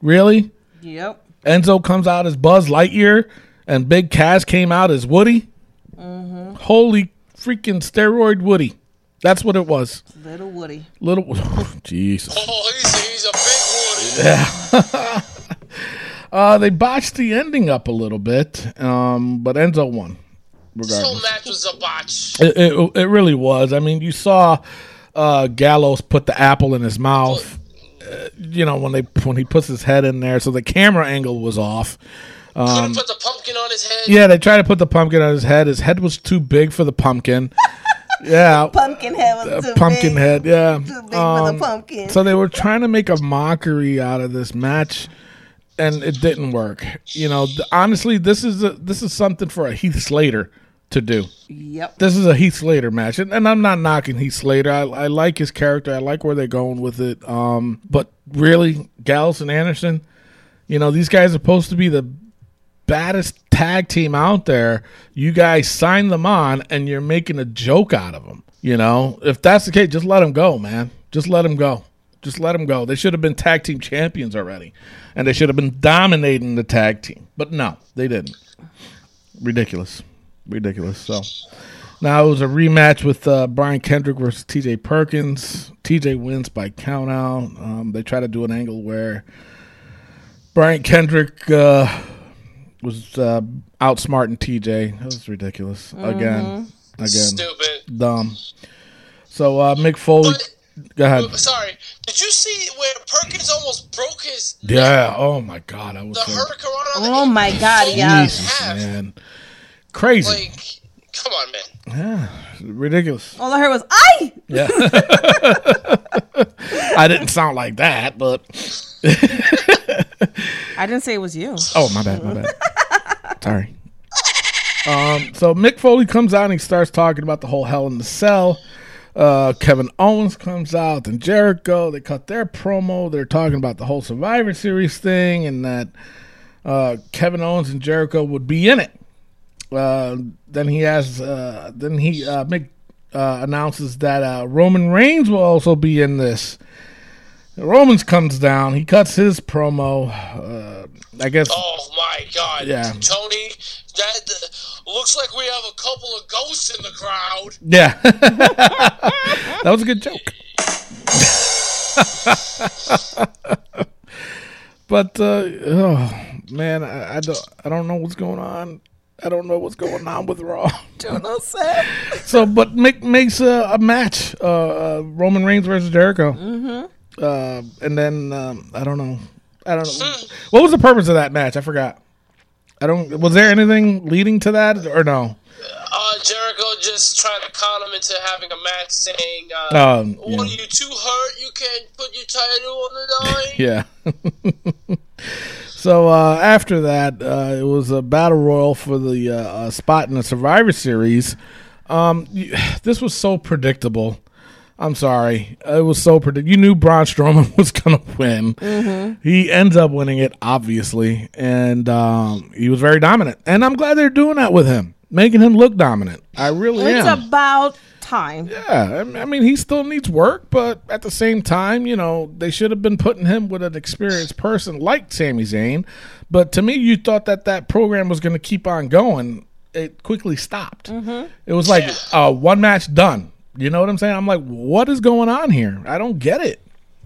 really? Yep. Enzo comes out as Buzz Lightyear, and Big Cass came out as Woody. Holy freaking steroid Woody! That's what it was. Little Woody. Little Jesus. Oh, he's, he's a big Woody. Uh, they botched the ending up a little bit, um, but Enzo won. This whole match was a botch. it, it, it really was. I mean, you saw uh, Gallows put the apple in his mouth. Uh, you know when they when he puts his head in there, so the camera angle was off. Couldn't put the pumpkin on his head. Um, Yeah, they tried to put the pumpkin on his head. His head was too big for the pumpkin. yeah, Pumpkin head was a too pumpkin big. head. Yeah, Too big for Um, the pumpkin. So they were trying to make a mockery out of this match, and it didn't work. You know, th- honestly, this is a, this is something for a Heath Slater to do. yep. This is a Heath Slater match, and, and I'm not knocking Heath Slater. I, I like his character. I like where they're going with it. Um, but really, Gallows and Anderson, you know, these guys are supposed to be the baddest tag team out there. You guys sign them on, and you're making a joke out of them. You know, if that's the case, just let them go, man. Just let them go. Just let them go. They should have been tag team champions already, and they should have been dominating the tag team. But no, they didn't. Ridiculous, ridiculous. So now it was a rematch with uh, Brian Kendrick versus T.J. Perkins. T.J. wins by countout. Um, they try to do an angle where Brian Kendrick uh, was uh, outsmarting TJ. That was ridiculous. Again, again, Stupid. dumb. So uh, Mick Foley, But- go ahead. Sorry. Did you see where Perkins almost broke his neck? Yeah. Oh my God, I was. The so- hurricane Oh my God, folded yeah. Jesus, man, crazy. Like, come on, man. yeah, ridiculous. All I heard was "I." Yeah. I didn't sound like that, but I didn't say it was you. oh my bad, my bad. Sorry. Um, so Mick Foley comes out and he starts talking about the whole Hell in the Cell. Uh, Kevin Owens comes out and Jericho. They cut their promo. They're talking about the whole Survivor Series thing and that uh, Kevin Owens and Jericho would be in it. Uh, then he has. Uh, then he uh, Mick uh, announces that uh, Roman Reigns will also be in this. Romans comes down. He cuts his promo. Uh, I guess. Oh my God. Yeah. Tony, that looks like we have a couple of ghosts in the crowd. Yeah. that was a good joke. but uh, oh man, I, I don't I don't know what's going on. I don't know what's going on with Raw. Juno said. So, but make, makes a, a match: uh, uh, Roman Reigns versus Jericho. Mm-hmm. Uh, and then um, I don't know. I don't know. What was the purpose of that match? I forgot. I don't. Was there anything leading to that or no? Uh, Jericho just trying to con him into having a match saying, uh, Um, What yeah. are you too hurt? You can't put your title on the line? Yeah. So uh, after that, uh, it was a battle royal for the uh, uh, spot in the Survivor Series. Um, you, this was so predictable. I'm sorry, it was so predictable. You knew Braun Strowman was gonna win. He ends up winning it, obviously, and um, he was very dominant. And I'm glad they're doing that with him, making him look dominant. I really It's am. about time. Yeah, I I mean, he still needs work, but at the same time, you know, they should have been putting him with an experienced person like Sami Zayn. But to me, you thought that that program was going to keep on going. It quickly stopped. It was like uh, one match done. You know what I'm saying? I'm like, what is going on here? I don't get it.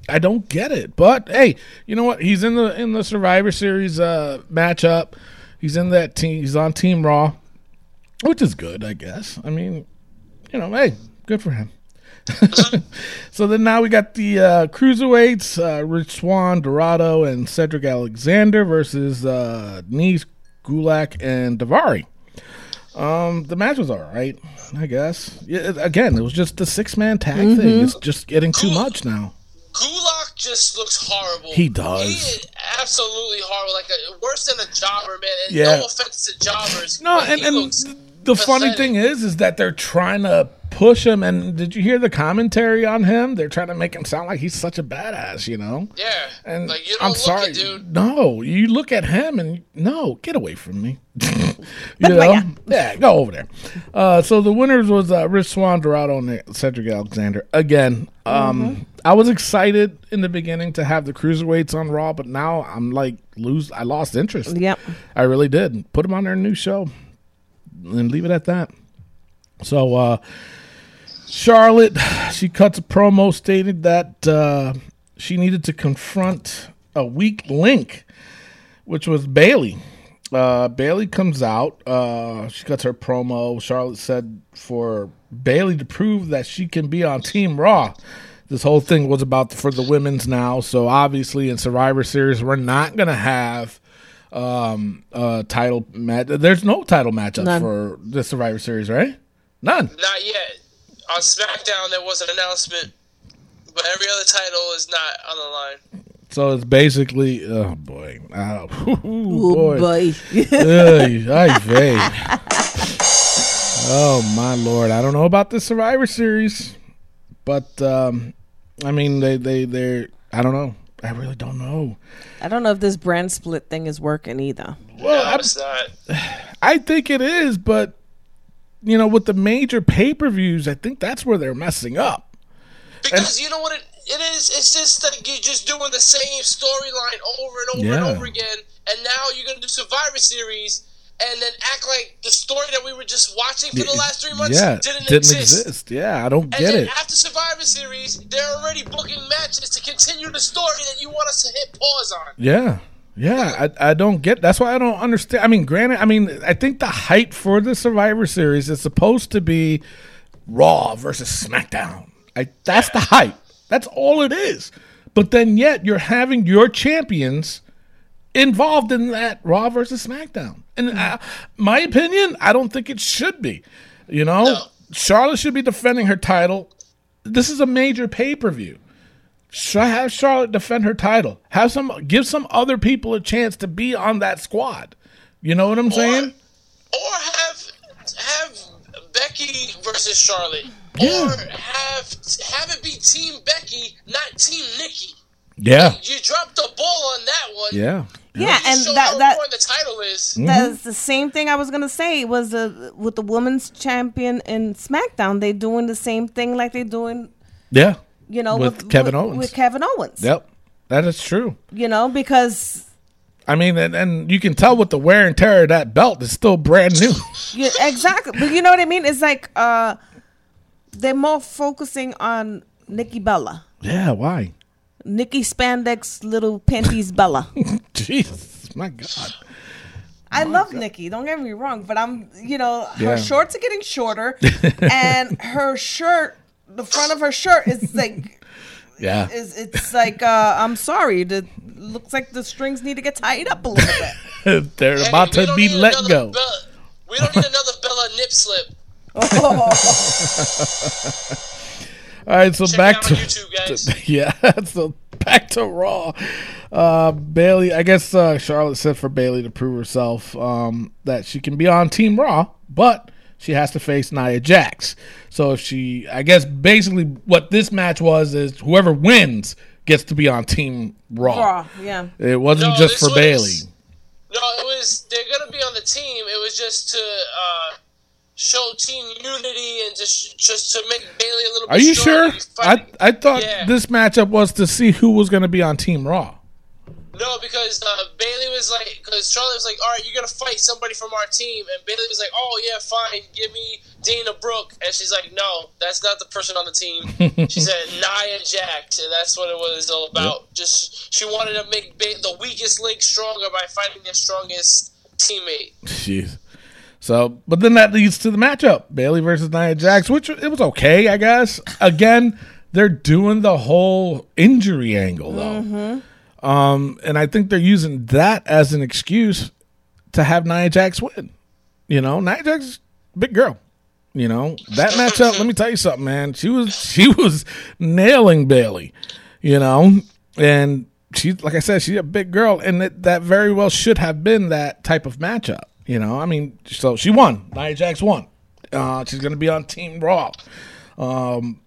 I don't get it. But hey, you know what? He's in the in the Survivor Series uh, matchup. He's in that team. He's on Team Raw, which is good, I guess. I mean, you know, hey, good for him. so then now we got the uh, cruiserweights: uh, Rich Swann, Dorado, and Cedric Alexander versus uh, Nese, Gulak, and Daivari. Um, the match was all right, I guess. Yeah, it- again, it was just the six man tag thing. It's just getting too much now. Gulak just looks horrible. He does. He is absolutely horrible. Like a, worse than a jobber, man. And Yeah. No offense to jobbers. No, but and, he and looks the funny thing is, is that they're trying to push him. And did you hear the commentary on him? They're trying to make him sound like he's such a badass, you know. Yeah. And like, you don't I'm look sorry, it, dude. no. You look at him and no, get away from me. you But know, yeah. yeah, go over there. Uh, so the winners was uh, Rich Swann, Dorado, and Cedric Alexander. Again, um, Mm-hmm. I was excited in the beginning to have the cruiserweights on Raw, but now I'm like lose. I lost interest. Yep. I really did. Put them on their new show and leave it at that. So, uh, Charlotte, she cuts a promo stated that uh, she needed to confront a weak link, which was Bayley. Uh, Bayley comes out. Uh, she cuts her promo. Charlotte said for Bayley to prove that she can be on Team Raw. This whole thing was about for the women's now. So obviously in Survivor Series, we're not gonna have um uh title match. There's no title matchups None. for the Survivor Series, right? None. Not yet. On SmackDown, there was an announcement, but every other title is not on the line. So it's basically, oh boy, oh, Oh boy, boy. Ay, ay, oh my lord, I don't know about the Survivor Series, but um, I mean, they they they, I don't know. I really don't know. I don't know if this brand split thing is working either. Well, no, I, it's not. I think it is, but you know, with the major pay per views, I think that's where they're messing up. Because you know what it, it is? It's just like you're just doing the same storyline over and over Yeah. and over again. And now you're going to do Survivor Series and then act like the story that we were just watching for the last three months yeah, didn't, didn't exist. exist. Yeah, I don't And get then it. after Survivor Series, they're already booking matches to continue the story that you want us to hit pause on. Yeah, Yeah, I, I don't get. That's why I don't understand. I mean, granted, I mean, I think the hype for the Survivor Series is supposed to be Raw versus SmackDown. I, that's the hype. That's all it is. But then, yet, you're having your champions involved in that Raw versus SmackDown. And uh, my opinion, I don't think it should be. You know, No. Charlotte should be defending her title. This is a major pay per view. Have Charlotte defend her title. Have some give some other people a chance to be on that squad. You know what I'm saying? or have have Becky versus Charlotte, Yeah. or have have it be Team Becky, not Team Nikki. Yeah. You dropped the ball on that one. Yeah. Yeah, You and show that that the title is. That's the same thing I was gonna say was the with the women's champion in SmackDown. They doing the same thing like they're doing, Yeah. you know, With Kevin with, Owens. With Kevin Owens. Yep. That is true. You know, because I mean, and, and you can tell with the wear and tear of that belt, it's still brand new. Yeah, exactly. But you know what I mean? It's like uh they're more focusing on Nikki Bella. yeah. Why? Nikki Spandex little panties Bella. Jesus, my God. I love Nikki, don't get me wrong, but I'm you know, her Yeah. shorts are getting shorter and her shirt the front of her shirt is like Yeah. is it's like uh I'm sorry, the looks like the strings need to get tied up a little bit. They're Hey, about to be let go. Bella- we don't need another Bella nip slip. All right, so Check back to, on YouTube, guys. to- yeah, so back to Raw. Uh, Bayley, I guess uh, Charlotte said for Bayley to prove herself um, that she can be on Team Raw, but she has to face Nia Jax. So if she, I guess basically what this match was is whoever wins gets to be on Team Raw. Raw, yeah. It wasn't No, just for was- Bayley. No, it was they're gonna be on the team. It was just to uh, show team unity and just just to make Bayley a little. bit Are you sure? I I thought Yeah. this matchup was to see who was going to be on Team Raw. No, because uh, Bayley was like, because Charlotte was like, all right, you're gonna fight somebody from our team, and Bayley was like, oh yeah, fine, give me Dana Brooke, and she's like, no, that's not the person on the team. she said Nia Jax, and that's what it was all about. Just she wanted to make ba- the weakest link stronger by fighting their strongest teammate. Jeez. So, but then that leads to the matchup: Bayley versus Nia Jax, which it was okay, I guess. Again, they're doing the whole injury angle though, um, and I think they're using that as an excuse to have Nia Jax win. You know, Nia Jax, big girl. You know that matchup. let me tell you something, man. She was she was nailing Bayley. You know, and she, like I said, she's a big girl, and that, that very well should have been that type of matchup. You know, I mean, so she won. Nia Jax won. Uh, she's going to be on Team Raw. Um,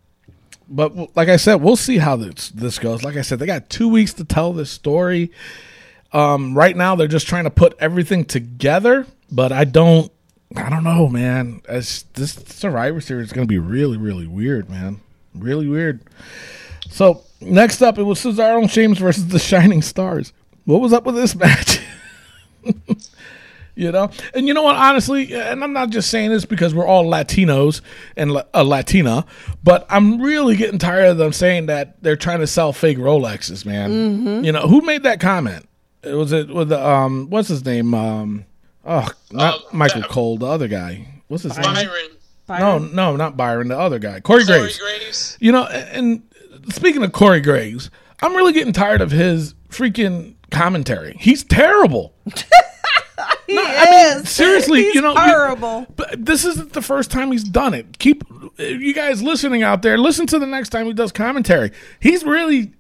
but like I said, we'll see how this this goes. Like I said, they got two weeks to tell this story. Um, right now, they're just trying to put everything together, but I don't, I don't know, man. As this Survivor Series is going to be really, really weird, man. Really weird. So next up, it was Cesaro and Sheamus versus the Shining Stars. What was up with this match? you know, and you know what? Honestly, and I'm not just saying this because we're all Latinos and La- a Latina, but I'm really getting tired of them saying that they're trying to sell fake Rolexes, man. You know, who made that comment? It was it with the um, what's his name? Um, oh, not Um, Michael that- Cole, the other guy. What's his name? Byron, No, no, not Byron, the other guy, Corey Corey Graves. Graves. You know, and speaking of Corey Graves, I'm really getting tired of his freaking commentary. He's terrible. He I mean, is. seriously, He's you know, you- horrible. But this isn't the first time he's done it. Keep you guys listening out there. Listen to the next time he does commentary. He's really.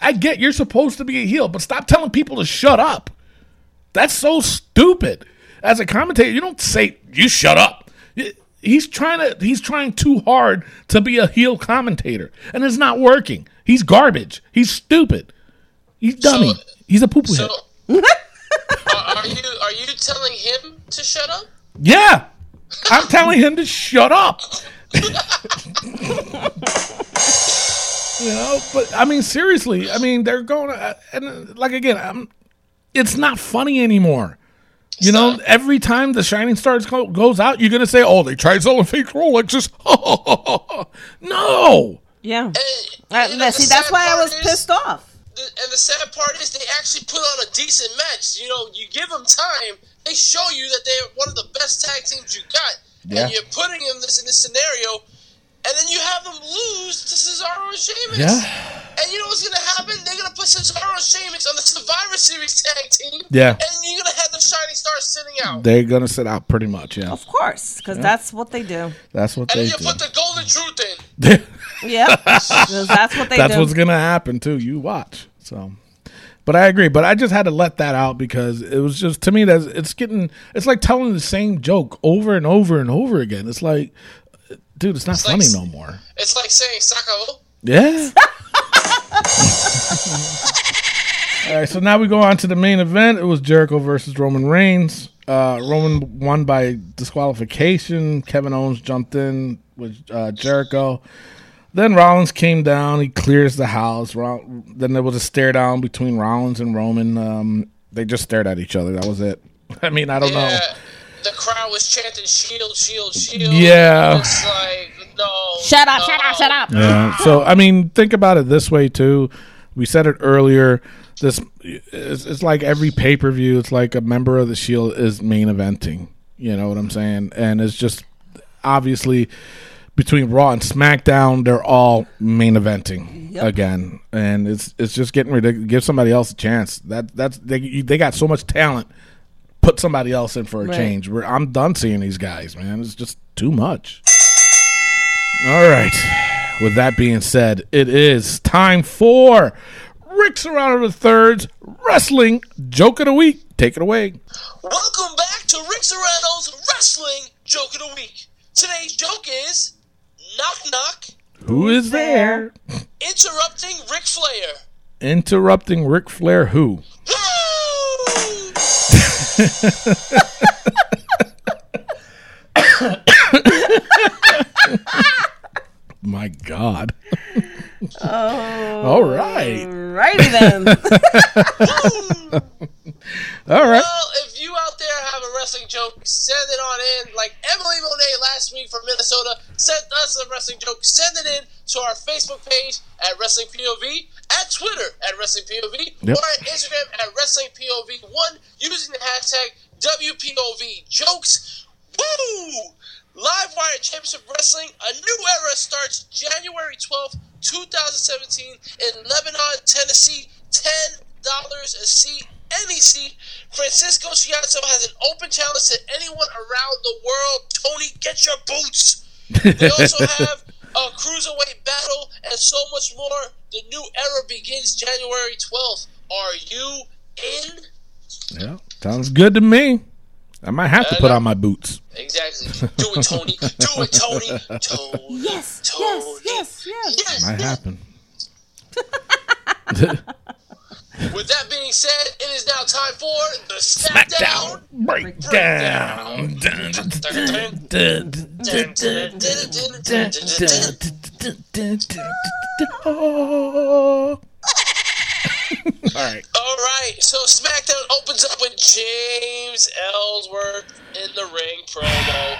I get you're supposed to be a heel, but stop telling people to shut up. That's so stupid. As a commentator, you don't say you shut up. He's trying to. He's trying too hard to be a heel commentator, and it's not working. He's garbage. He's stupid. He's dummy. So- He's a poo poo So, head. are, are you are you telling him to shut up? Yeah, I'm telling him to shut up. you know, but I mean, seriously, I mean, they're going to, and like again, I'm, it's not funny anymore. You know, Stop. every time the Shining Stars go, goes out, you're gonna say, "Oh, they tried selling fake Rolexes." no, Yeah. And, Uh, you know, see, that's why I was is- pissed off. The- and the the sad part is they actually put on a decent match. You know, you give them time, they show you that they're one of the best tag teams you got, Yeah. and you're putting them this in this scenario, and then you have them lose to Cesaro and Sheamus. Yeah. And you know what's gonna happen? They're gonna put Cesaro and Sheamus on the Survivor Series tag team. Yeah. And you're gonna have the Shining Stars sitting out. They're gonna sit out pretty much. Yeah, Of course, because that's what they do. that's what they do. and they you do. put the Golden Truth in. yeah, that's what they that's do. what's gonna happen too. You watch. So, but I agree. But I just had to let that out because it was just to me that it's getting. It's like telling the same joke over and over and over again. It's like, dude, it's not like funny s- no more. It's like saying Sakavo. Yeah. All right, so now we go on to the main event. It was Jericho versus Roman Reigns. Uh, Roman won by disqualification. Kevin Owens jumped in with uh, Jericho. Then Rollins came down. He clears the house. Roll- then there was a stare down between Rollins and Roman. Um, they just stared at each other. That was it. I mean, I don't know. The crowd was chanting "Shield, Shield, Shield." Yeah. It's like no. shut up! no. Shut up! Shut up! Yeah. So I mean, think about it this way too. We said it earlier. This it's, it's like every pay per view. It's like a member of the Shield is main eventing. You know what I'm saying? And it's just obviously between Raw and SmackDown, they're all main eventing again, and it's it's just getting ridiculous. Give somebody else a chance. That that's they they got so much talent. Put somebody else in for a Right. change. We're, I'm done seeing these guys, man. It's just too much. All right. With that being said, it is time for Rick Serrano the Third's Wrestling Joke of the Week. Take it away. Welcome back to Rick Serrano's Wrestling Joke of the Week. Today's joke is knock knock Who is there? interrupting Ric Flair. Interrupting Ric Flair who? Woo! My God. oh. All right. Righty then. All right. Well, if you out there have a wrestling joke, send it on in. Like Emily Monet last week from Minnesota sent us a wrestling joke. Send it in to our Facebook page at Wrestling POV, at Twitter at Wrestling POV, Yep. or at Instagram at Wrestling POV1 using the hashtag WPOV jokes. Woo! Live Wire Championship Wrestling, a new era starts January 12th, 2017 in Lebanon, Tennessee. $10 a seat, any seat. Francisco Chiazzo has an open challenge to anyone around the world. Tony, get your boots! They also have a cruiserweight battle and so much more. The new era begins January 12th. Are you in? Yeah. Sounds good to me. I might have to put on my boots. Exactly. Do it, Tony. Do it, Tony. Tony. yes, Tony. yes, yes, yes. Yes. Might happen. With that being said, it is now time for the SmackDown. Breakdown. All right. All right, so SmackDown opens up with James Ellsworth in the ring promo.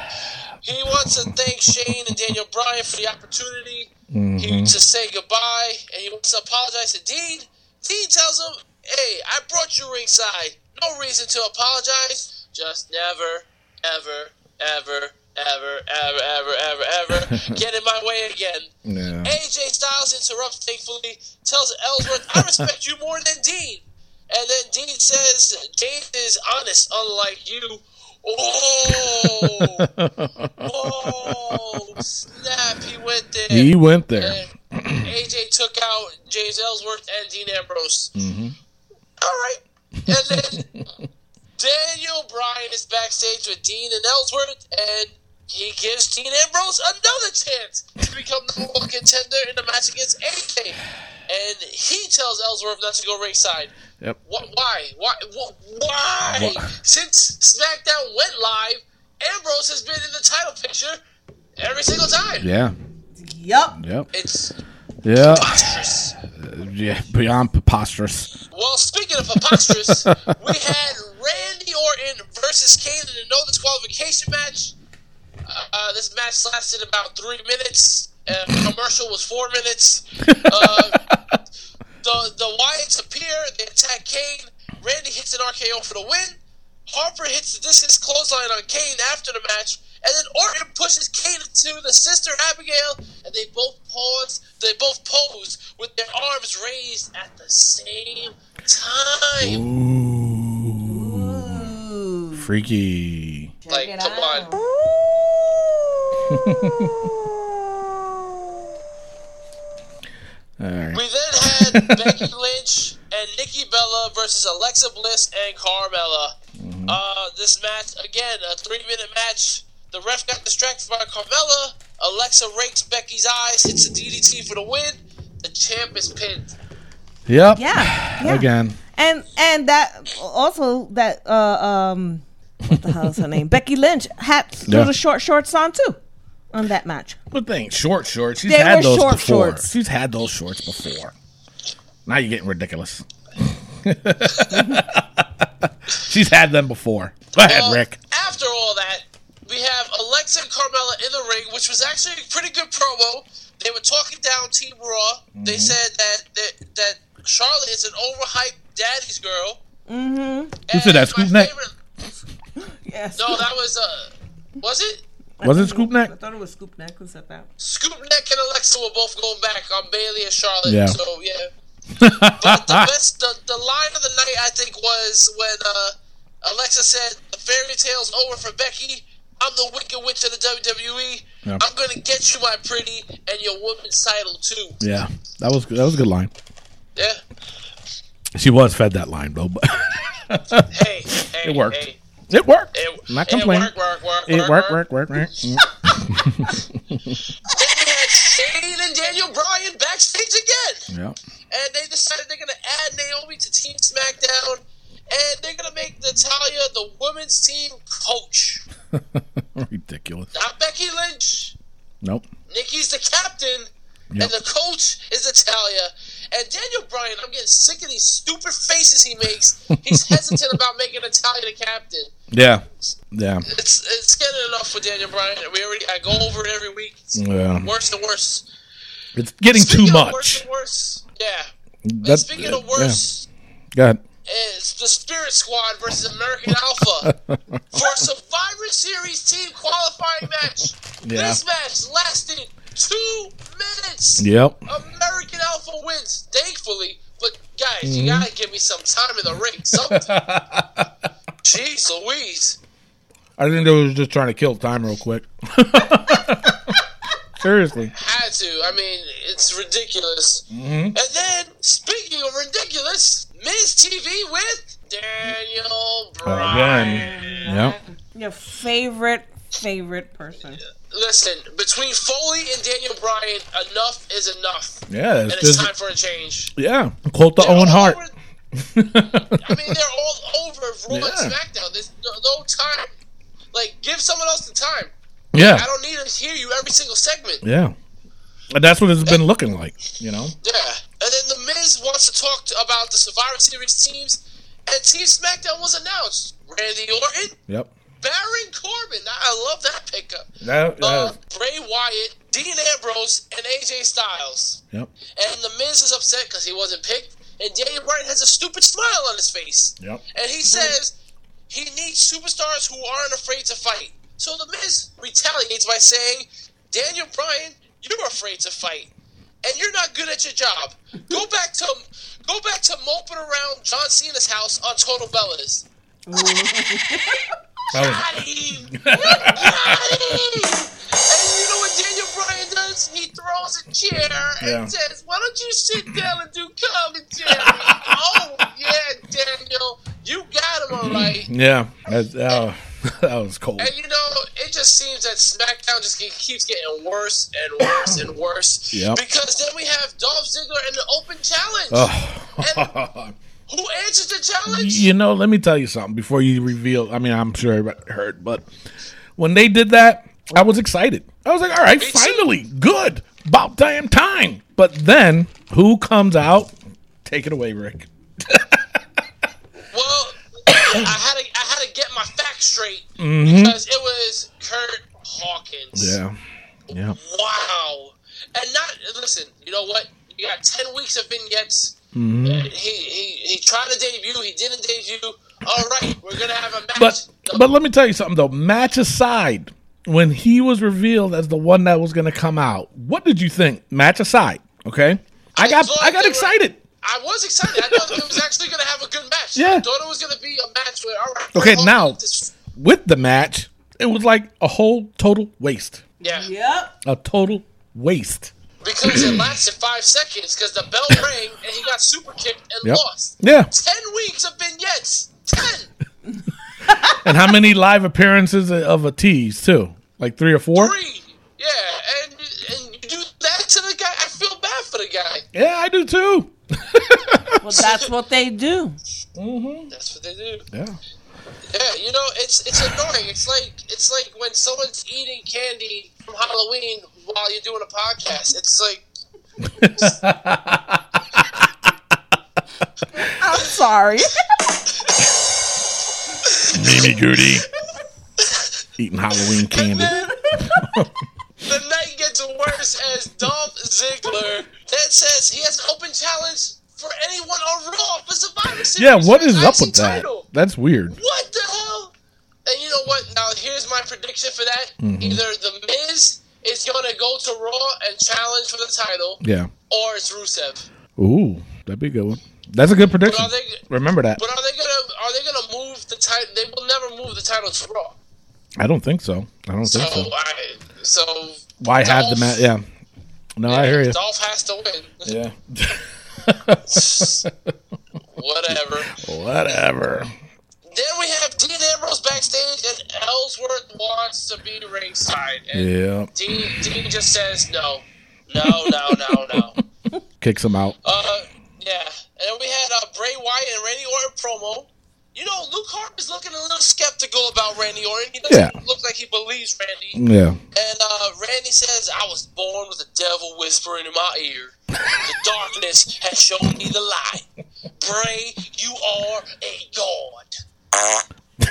He wants to thank Shane and Daniel Bryan for the opportunity he, mm-hmm. to say goodbye, and he wants to apologize to Dean. Dean tells him, "Hey, I brought you ringside. No reason to apologize. Just never, ever, ever, ever, ever, ever, ever, ever get in my way again." Yeah. AJ Styles interrupts thankfully, tells Ellsworth, I respect you more than Dean. And then Dean says, James is honest, unlike you. Oh, oh, snap, he went there. He went there. And AJ took out James Ellsworth and Dean Ambrose. Mm-hmm. All right. And then Daniel Bryan is backstage with Dean and Ellsworth, and he gives Dean Ambrose another chance to become number one contender in the match against AJ. And he tells Ellsworth not to go ringside. Yep. What? Why? Why? wh- Why? Since SmackDown went live, Ambrose has been in the title picture every single time. Yeah. Yup. Yep. It's Yeah. preposterous. Uh, yeah. Beyond preposterous. Well, speaking of preposterous, we had Randy Orton versus Kane in a no disqualification match. Uh, this match lasted about three minutes. Uh, commercial was four minutes. Uh, the the Wyatts appear. They attack Kane. Randy hits an RKO for the win. Harper hits the discus clothesline on Kane after the match, and then Orton pushes Kane to the sister Abigail, and they both pause. They both pose with their arms raised at the same time. Ooh. Freaky. like, it come out. on. All right. We then had Becky Lynch and Nikki Bella versus Alexa Bliss and Carmella. Uh, this match again, a three-minute match. The ref got distracted by Carmella. Alexa rakes Becky's eyes, hits a DDT for the win. The champ is pinned. Yep. Yeah, yeah. Again. And and that also that uh um what the hell is her name? Becky Lynch had Yeah. little short shorts on too on that match. But thing, short shorts. She's They had were those short before. shorts. She's had those shorts before. Now you're getting ridiculous. She's had them before. Go ahead, Well, Rick. After all that, we have Alexa and Carmella in the ring, which was actually a pretty good promo. They were talking down Team Raw. They Mm-hmm. said that, that that Charlotte is an overhyped daddy's girl. Mm-hmm. Who said that, Scoop Neck? Yes. No, that was uh, was it? Was it Scoop Neck? I thought it was Scoop Neck who said that. Scoop Neck and Alexa were both going back on Bayley and Charlotte. Yeah. So yeah. But the best, the, the line of the night, I think, was when uh, Alexa said, "The fairy tale's over for Becky. I'm the Wicked Witch of the WWE. Yeah. I'm gonna get you, my pretty, and your woman's title too." Yeah, that was that was a good line. Yeah. She was fed that line though, but Hey, hey, It worked. Hey. It worked. It, Not it complaining. work, work, work, It work, worked, work, work, work. Mm, Then Shane and Daniel Bryan backstage again. yeah. and they decided they're gonna add Naomi to Team SmackDown, and they're gonna make Natalya the women's team coach. Ridiculous. Not Becky Lynch. Nope. Nikki's the captain, Yep. and the coach is Natalya. And Daniel Bryan, I'm getting sick of these stupid faces he makes. He's hesitant about making Natalya the captain. Yeah. Yeah. It's it's getting enough for Daniel Bryan. We already I go over it every week. It's Yeah. worse and worse. It's getting Speaking too of Worse much. and worse. Yeah. That- speaking of yeah. worse. Go ahead. is the Spirit Squad versus American Alpha for a Survivor Series team qualifying match. Yeah. This match lasted two minutes. Yep. American Alpha wins, thankfully. But guys, Mm-hmm. you gotta give me some time in the ring. Something. Jeez Louise. I think they was just trying to kill time real quick. Seriously. Had to. I mean, it's ridiculous. Mm-hmm. And then, speaking of ridiculous, Miz TV with Daniel Bryan. Again. Yep. Your favorite favorite person. Listen, between Foley and Daniel Bryan, enough is enough. Yeah. And It's it's time for a change. yeah. Quote the They're Owen Hart. over- I mean, they're all over Raw and Yeah. SmackDown. There's no, no time. Like, give someone else the time. Yeah. I don't need to hear you every single segment. Yeah. And that's what it's been looking like, you know? Yeah. And then The Miz wants to talk to, about the Survivor Series teams, and Team SmackDown was announced. Randy Orton, Yep. Baron Corbin. I love that pickup. That, Uh, that, Bray Wyatt, Dean Ambrose, and AJ Styles. yep. And The Miz is upset because he wasn't picked. And Daniel Bryan has a stupid smile on his face. Yep. And he says he needs superstars who aren't afraid to fight. So The Miz retaliates by saying, Daniel Bryan, you're afraid to fight. And you're not good at your job. Go back to go back to moping around John Cena's house on Total Bellas. Got him! Got him! And you know what Daniel Bryan does? He throws a chair and Yeah. says, Why don't you sit down and do commentary? oh, yeah, Daniel. You got him all right. yeah. That, uh, that was cold. And you know, it just seems that SmackDown just keeps getting worse and worse and worse. Yep. Because then we have Dolph Ziggler in the open challenge. Oh. Who answers the challenge? you know, let me tell you something before you reveal. I mean, I'm sure everybody heard, but when they did that, I was excited. I was like, all right, Me too. finally, good. About damn time. But then, who comes out? Take it away, Rick. Well, I had to I had to get my facts straight because it was Curt Hawkins. Mm-hmm. Yeah. Yeah. Wow. And not listen. You know what? You got ten weeks of vignettes. Mm-hmm. He, he he tried to debut. He didn't debut. All right, we're gonna have a match. But but let me tell you something though. Match aside, when he was revealed as the one that was going to come out, what did you think? Match aside, okay? I got thought I got they were- excited. I was excited. I thought it was actually gonna have a good match. Yeah. I thought it was gonna be a match where all right. Okay, now this- with the match, it was like a whole total waste. yeah, Yep. A total waste. Because it lasted five seconds because the bell rang and he got super kicked and Yep. lost. Yeah. Ten weeks of vignettes. Ten. And how many live appearances of a tease too? Like three or four? Three. Yeah, and and you do that to the guy. I feel bad for the guy. Yeah, I do too. Well, that's what they do. Mm-hmm. That's what they do. Yeah. Yeah, you know, it's it's annoying. It's like it's like when someone's eating candy from Halloween while you're doing a podcast. It's like I'm sorry. Mimi Goody. Eating Halloween candy. then the night gets worse as Dolph Ziggler then says he has an open challenge for anyone on Raw for Survivor Series. Yeah, what for his is up IC with that? That's weird. What the hell? And you know what? Now here's my prediction for that. Mm-hmm. Either the Miz is gonna go to Raw and challenge for the title, Yeah. or it's Rusev. Ooh, that'd be a good one. That's a good prediction. They? Remember that. But are they gonna? Are they gonna move the title? They will never move the title to Raw. I don't think so. I don't So, think so. I, so Why have the Dolph- match? Yeah. No, I hear you. Dolph has to win. Yeah. Whatever. Whatever. Then we have Dean Ambrose backstage, and Ellsworth wants to be ringside, and Yeah. Dean Dean just says no, no, no, no, no. Kicks him out. Uh, yeah. And we had uh, Bray Wyatt and Randy Orton promo. You know, Luke Harper's looking a little skeptical about Randy Orton. He doesn't Yeah. look like he believes Randy. Yeah. And uh, Randy says, I was born with the devil whispering in my ear. The darkness has shown me the light. Bray, you are a god.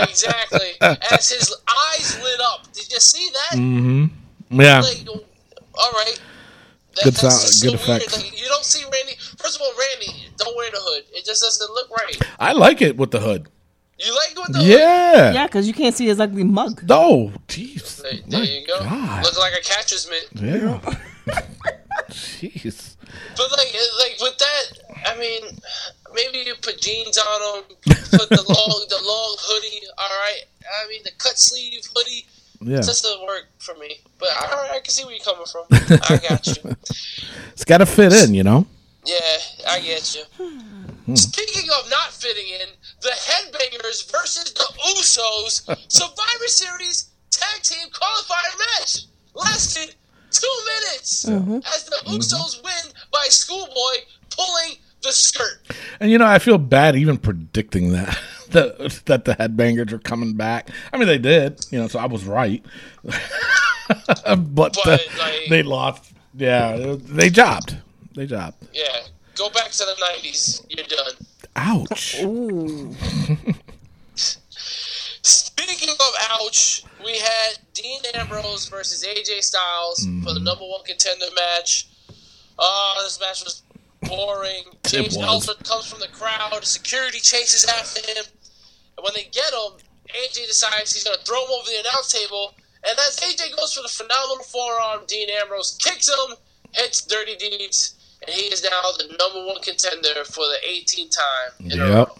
exactly. As his eyes lit up. Did you see that? Mm-hmm. Yeah. Like, all right. That, Good that's sound- just good so weird. Like, you don't see Randy. First of all, Randy, don't wear the hood. It just doesn't look right. I like it with the hood. You like it with the hood? Yeah. Yeah, because you can't see his ugly mug. Oh, jeez. There, there you go. God. Look like a catcher's mitt. Yeah. Jeez. But like, like with that, I mean, maybe you put jeans on them, put the long, the long hoodie. All right. I mean, the cut sleeve hoodie Yeah. just doesn't work for me. But all right, I can see where you're coming from. I got you. It's got to fit in, you know? Yeah, I get you. Hmm. Speaking of not fitting in, the Headbangers versus the Usos Survivor Series Tag Team Qualifier match lasted two minutes mm-hmm. as the mm-hmm. Usos win by Schoolboy pulling the skirt. And, you know, I feel bad even predicting that. That, that the headbangers are coming back. I mean, they did, you know, so I was right. but uh, like- they lost. Yeah, they jobbed. They jobbed. Yeah, go back to the 90s. You're done. Ouch. Ooh. Speaking of ouch, we had Dean Ambrose versus AJ Styles for the number one contender match. Oh, this match was boring. James was. Ellsworth comes from the crowd. Security chases after him. And when they get him, AJ decides he's going to throw him over the announce table. And as AJ goes for the phenomenal forearm, Dean Ambrose kicks him, hits Dirty Deeds, and he is now the number one contender for the 18th time in a Yep. row.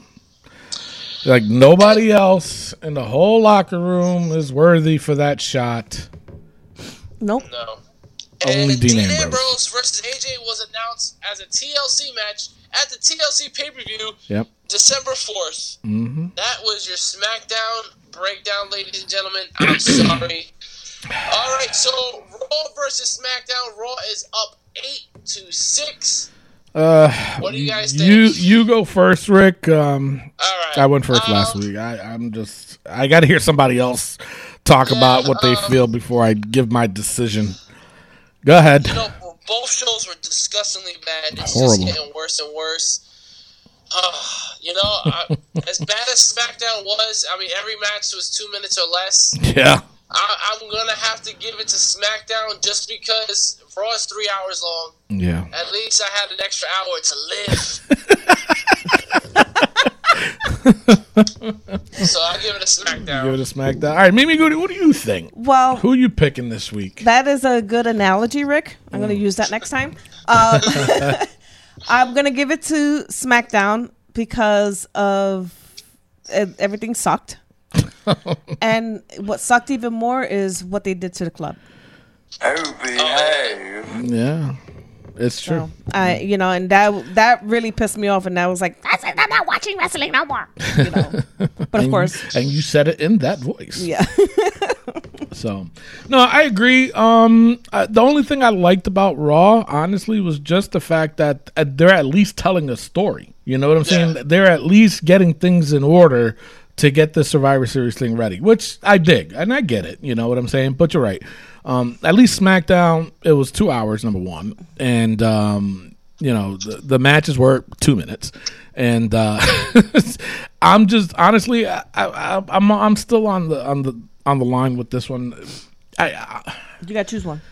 Like nobody else in the whole locker room is worthy for that shot. Nope. No. Only and Dean Ambrose. Ambrose. versus AJ was announced as a TLC match at the TLC pay per view Yep. December 4th. Mm-hmm. That was your SmackDown breakdown, ladies and gentlemen. I'm sorry. All right, so Raw versus SmackDown. Raw is up 8 to 6. Uh, What do you guys think? you you go first, Rick. Um, All right. I went first Um, last week. I, I'm just I got to hear somebody else talk about what they um, feel before I give my decision. Go ahead. You know, both shows were disgustingly bad. It's Horrible. just getting worse and worse. Uh, you know, I, as bad as SmackDown was, I mean, every match was two minutes or less. Yeah. I, I'm gonna have to give it to SmackDown just because Raw is three hours long. Yeah. At least I had an extra hour to live. so I'll give it a SmackDown. Give it a SmackDown. All right, Mimi Goody, what do you think? Well, Who are you picking this week? That is a good analogy, Rick. I'm going to use that next time. Um, I'm going to give it to SmackDown because of uh, everything sucked. and what sucked even more is what they did to the club. Oh, behave. Yeah, it's true. So, I, you know, and that that really pissed me off. And I was like, That's it. I'm not watching wrestling no more. You know, but of course, and you said it in that voice. yeah. So, no, I agree. Um, uh, the only thing I liked about Raw, honestly, was just the fact that uh, they're at least telling a story. You know what I'm saying? Yeah. They're at least getting things in order to get the Survivor Series thing ready, which I dig and I get it. You know what I'm saying? But you're right. Um, at least SmackDown, it was two hours, number one, and um, you know the, the matches were two minutes, and uh, I'm just honestly, I, I, I'm I'm still on the on the on the line with this one. I, I You got to choose one.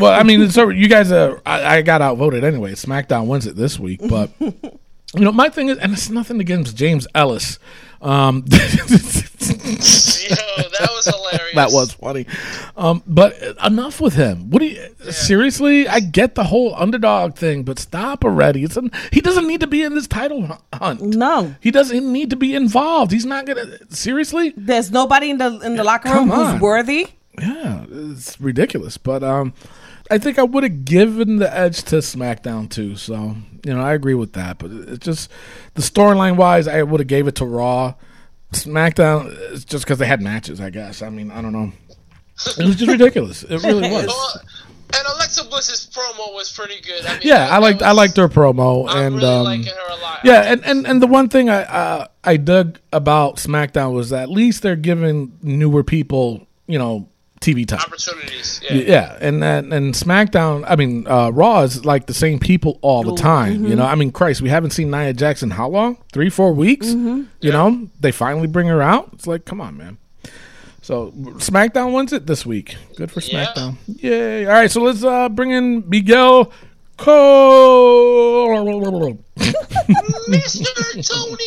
well, I mean, so you guys, uh, I, I got outvoted anyway. SmackDown wins it this week, but you know, my thing is, and it's nothing against James Ellis. Um, Yo, that was hilarious. that was funny. Um, but enough with him. What do you seriously? I get the whole underdog thing, but stop already. It's an, he doesn't need to be in this title hunt. No. He doesn't need to be involved. He's not gonna. Seriously? There's nobody in the in the locker room who's worthy. Yeah, it's ridiculous. But um, I think I would have given the edge to SmackDown too. So you know, I agree with that. But it's just the storyline wise, I would have gave it to Raw. SmackDown is just because they had matches. I guess. I mean, I don't know. It was just ridiculous. It really was. Well, and Alexa Bliss's promo was pretty good. I mean, Yeah, I liked that I liked her promo I'm and really um, liking her a lot. yeah, and, and and the one thing I uh, I dug about SmackDown was that at least they're giving newer people you know TV time. opportunities. Yeah. Yeah, and and, and SmackDown, I mean, uh, Raw is like the same people all the time. You know, I mean, Christ, we haven't seen Nia Jackson how long? Three, four weeks. You know, they finally bring her out. It's like, come on, man. So SmackDown wins it this week. Good for Yeah. SmackDown. Yay! All right, so let's uh, bring in Miguel Cole. Mr. Tony.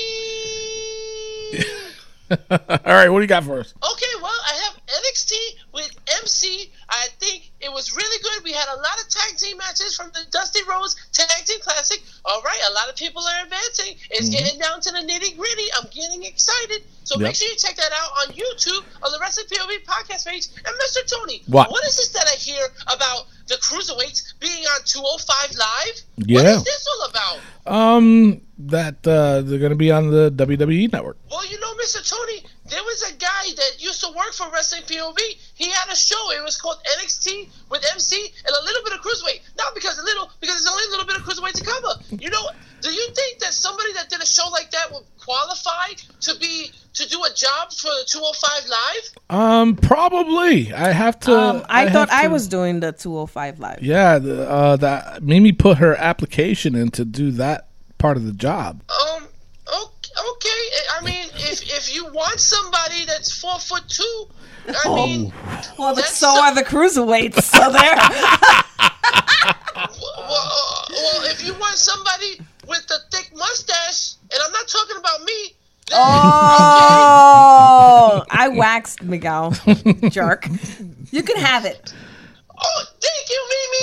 all right, what do you got for us? Okay, well, I have NXT with MC. I think it was really good. We had a lot of tag team matches from the Dusty Rhodes Tag Team Classic. All right, a lot of people are advancing. It's getting down to the nitty gritty. I'm getting excited. So Mm-hmm. Yep. make sure you check that out on YouTube on the Wrestling POV podcast page. And Mr. Tony, What? what is this that I hear about the cruiserweights being on 205 Live? What Yeah. is this all about? Um, that uh, they're going to be on the WWE network. Well, you know, Mr. Tony, there was a guy that used to work for Wrestling POV. He had a show. It was called NXT with MC and a little bit of cruiserweight. Not because a little, because there's only a little bit of cruiserweight to cover. You know, do you think that somebody that did a show like that would qualify to be to do a job for the 205 Live? Um, probably. I have to. Um, I, thought have I to- was doing the 205 live. Yeah, the, uh, that Mimi put her application in to do that part of the job. Um. O- Okay. I mean, if if you want somebody that's four foot two, I mean, Well, That's so so- are the cruiserweights. So there. Well, uh, well, if you want somebody with a thick mustache, and I'm not talking about me. Then, oh, I waxed Miguel, jerk. You can have it. Oh, thank you, Mimi.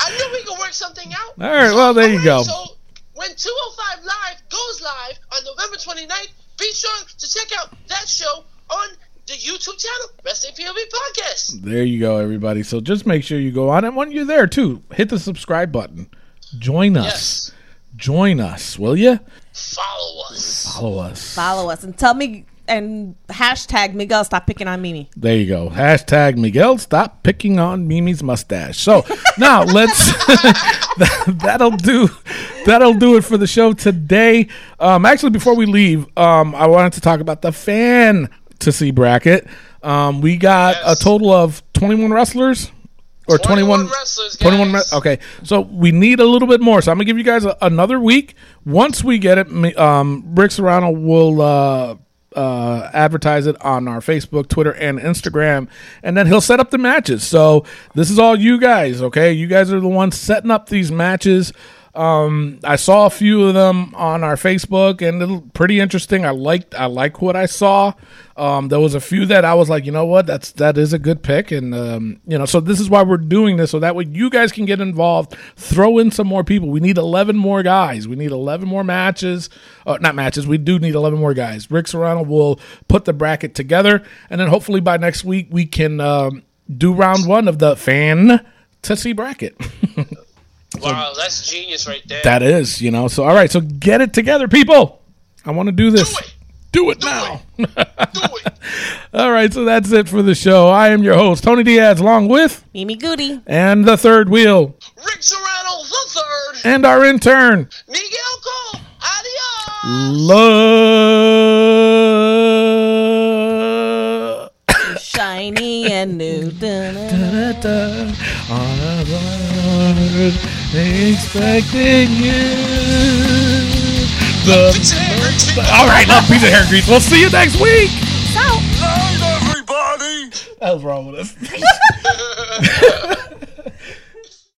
I knew we could work something out. All right, well, there you go. So when 205 Live goes live on November 29th, be sure to check out that show on the YouTube channel, Wrestling POV Podcast. There you go, everybody. So just make sure you go on, and when you're there too, hit the subscribe button. Join us. Yes. Join us, will you? Follow us. Follow us. Follow us and tell me and hashtag Miguel stop picking on Mimi. There you go. Hashtag Miguel, stop picking on Mimi's mustache. So now let's that'll do that'll do it for the show today. Um actually before we leave, um I wanted to talk about the fan to see bracket. Um we got Yes. a total of 21 wrestlers or 21, 21 wrestlers, 21 re- okay so we need a little bit more so i'm gonna give you guys a, another week once we get it me- um rick serrano will uh uh, advertise it on our Facebook, Twitter, and Instagram, and then he'll set up the matches. So this is all you guys, okay? You guys are the ones setting up these matches. Um, I saw a few of them on our Facebook, and they're pretty interesting. I liked, I like what I saw. Um, there was a few that I was like, you know what, that's that is a good pick, and um, you know, so this is why we're doing this, so that way you guys can get involved. Throw in some more people. We need eleven more guys. We need eleven more matches. Uh, not matches. We do need eleven more guys. Rick Serrano will put the bracket together, and then hopefully by next week we can um, do round one of the fan to see bracket. Wow, that's genius right there. That is, you know. So, all right. So, get it together, people. I want to do this. Do it. Do it now. Do it. all right. So, that's it for the show. I am your host, Tony Diaz, along with, Mimi Goody. and the third wheel, Rick Serrano the third. and our intern, Miguel Cole. Adios. Love. Shiny and new. Dun-dun. Onward, expecting you. The, Pizza Hair Grease. all right, love pizza hair grease. We'll see you next week. So. Night, everybody. That was wrong with us.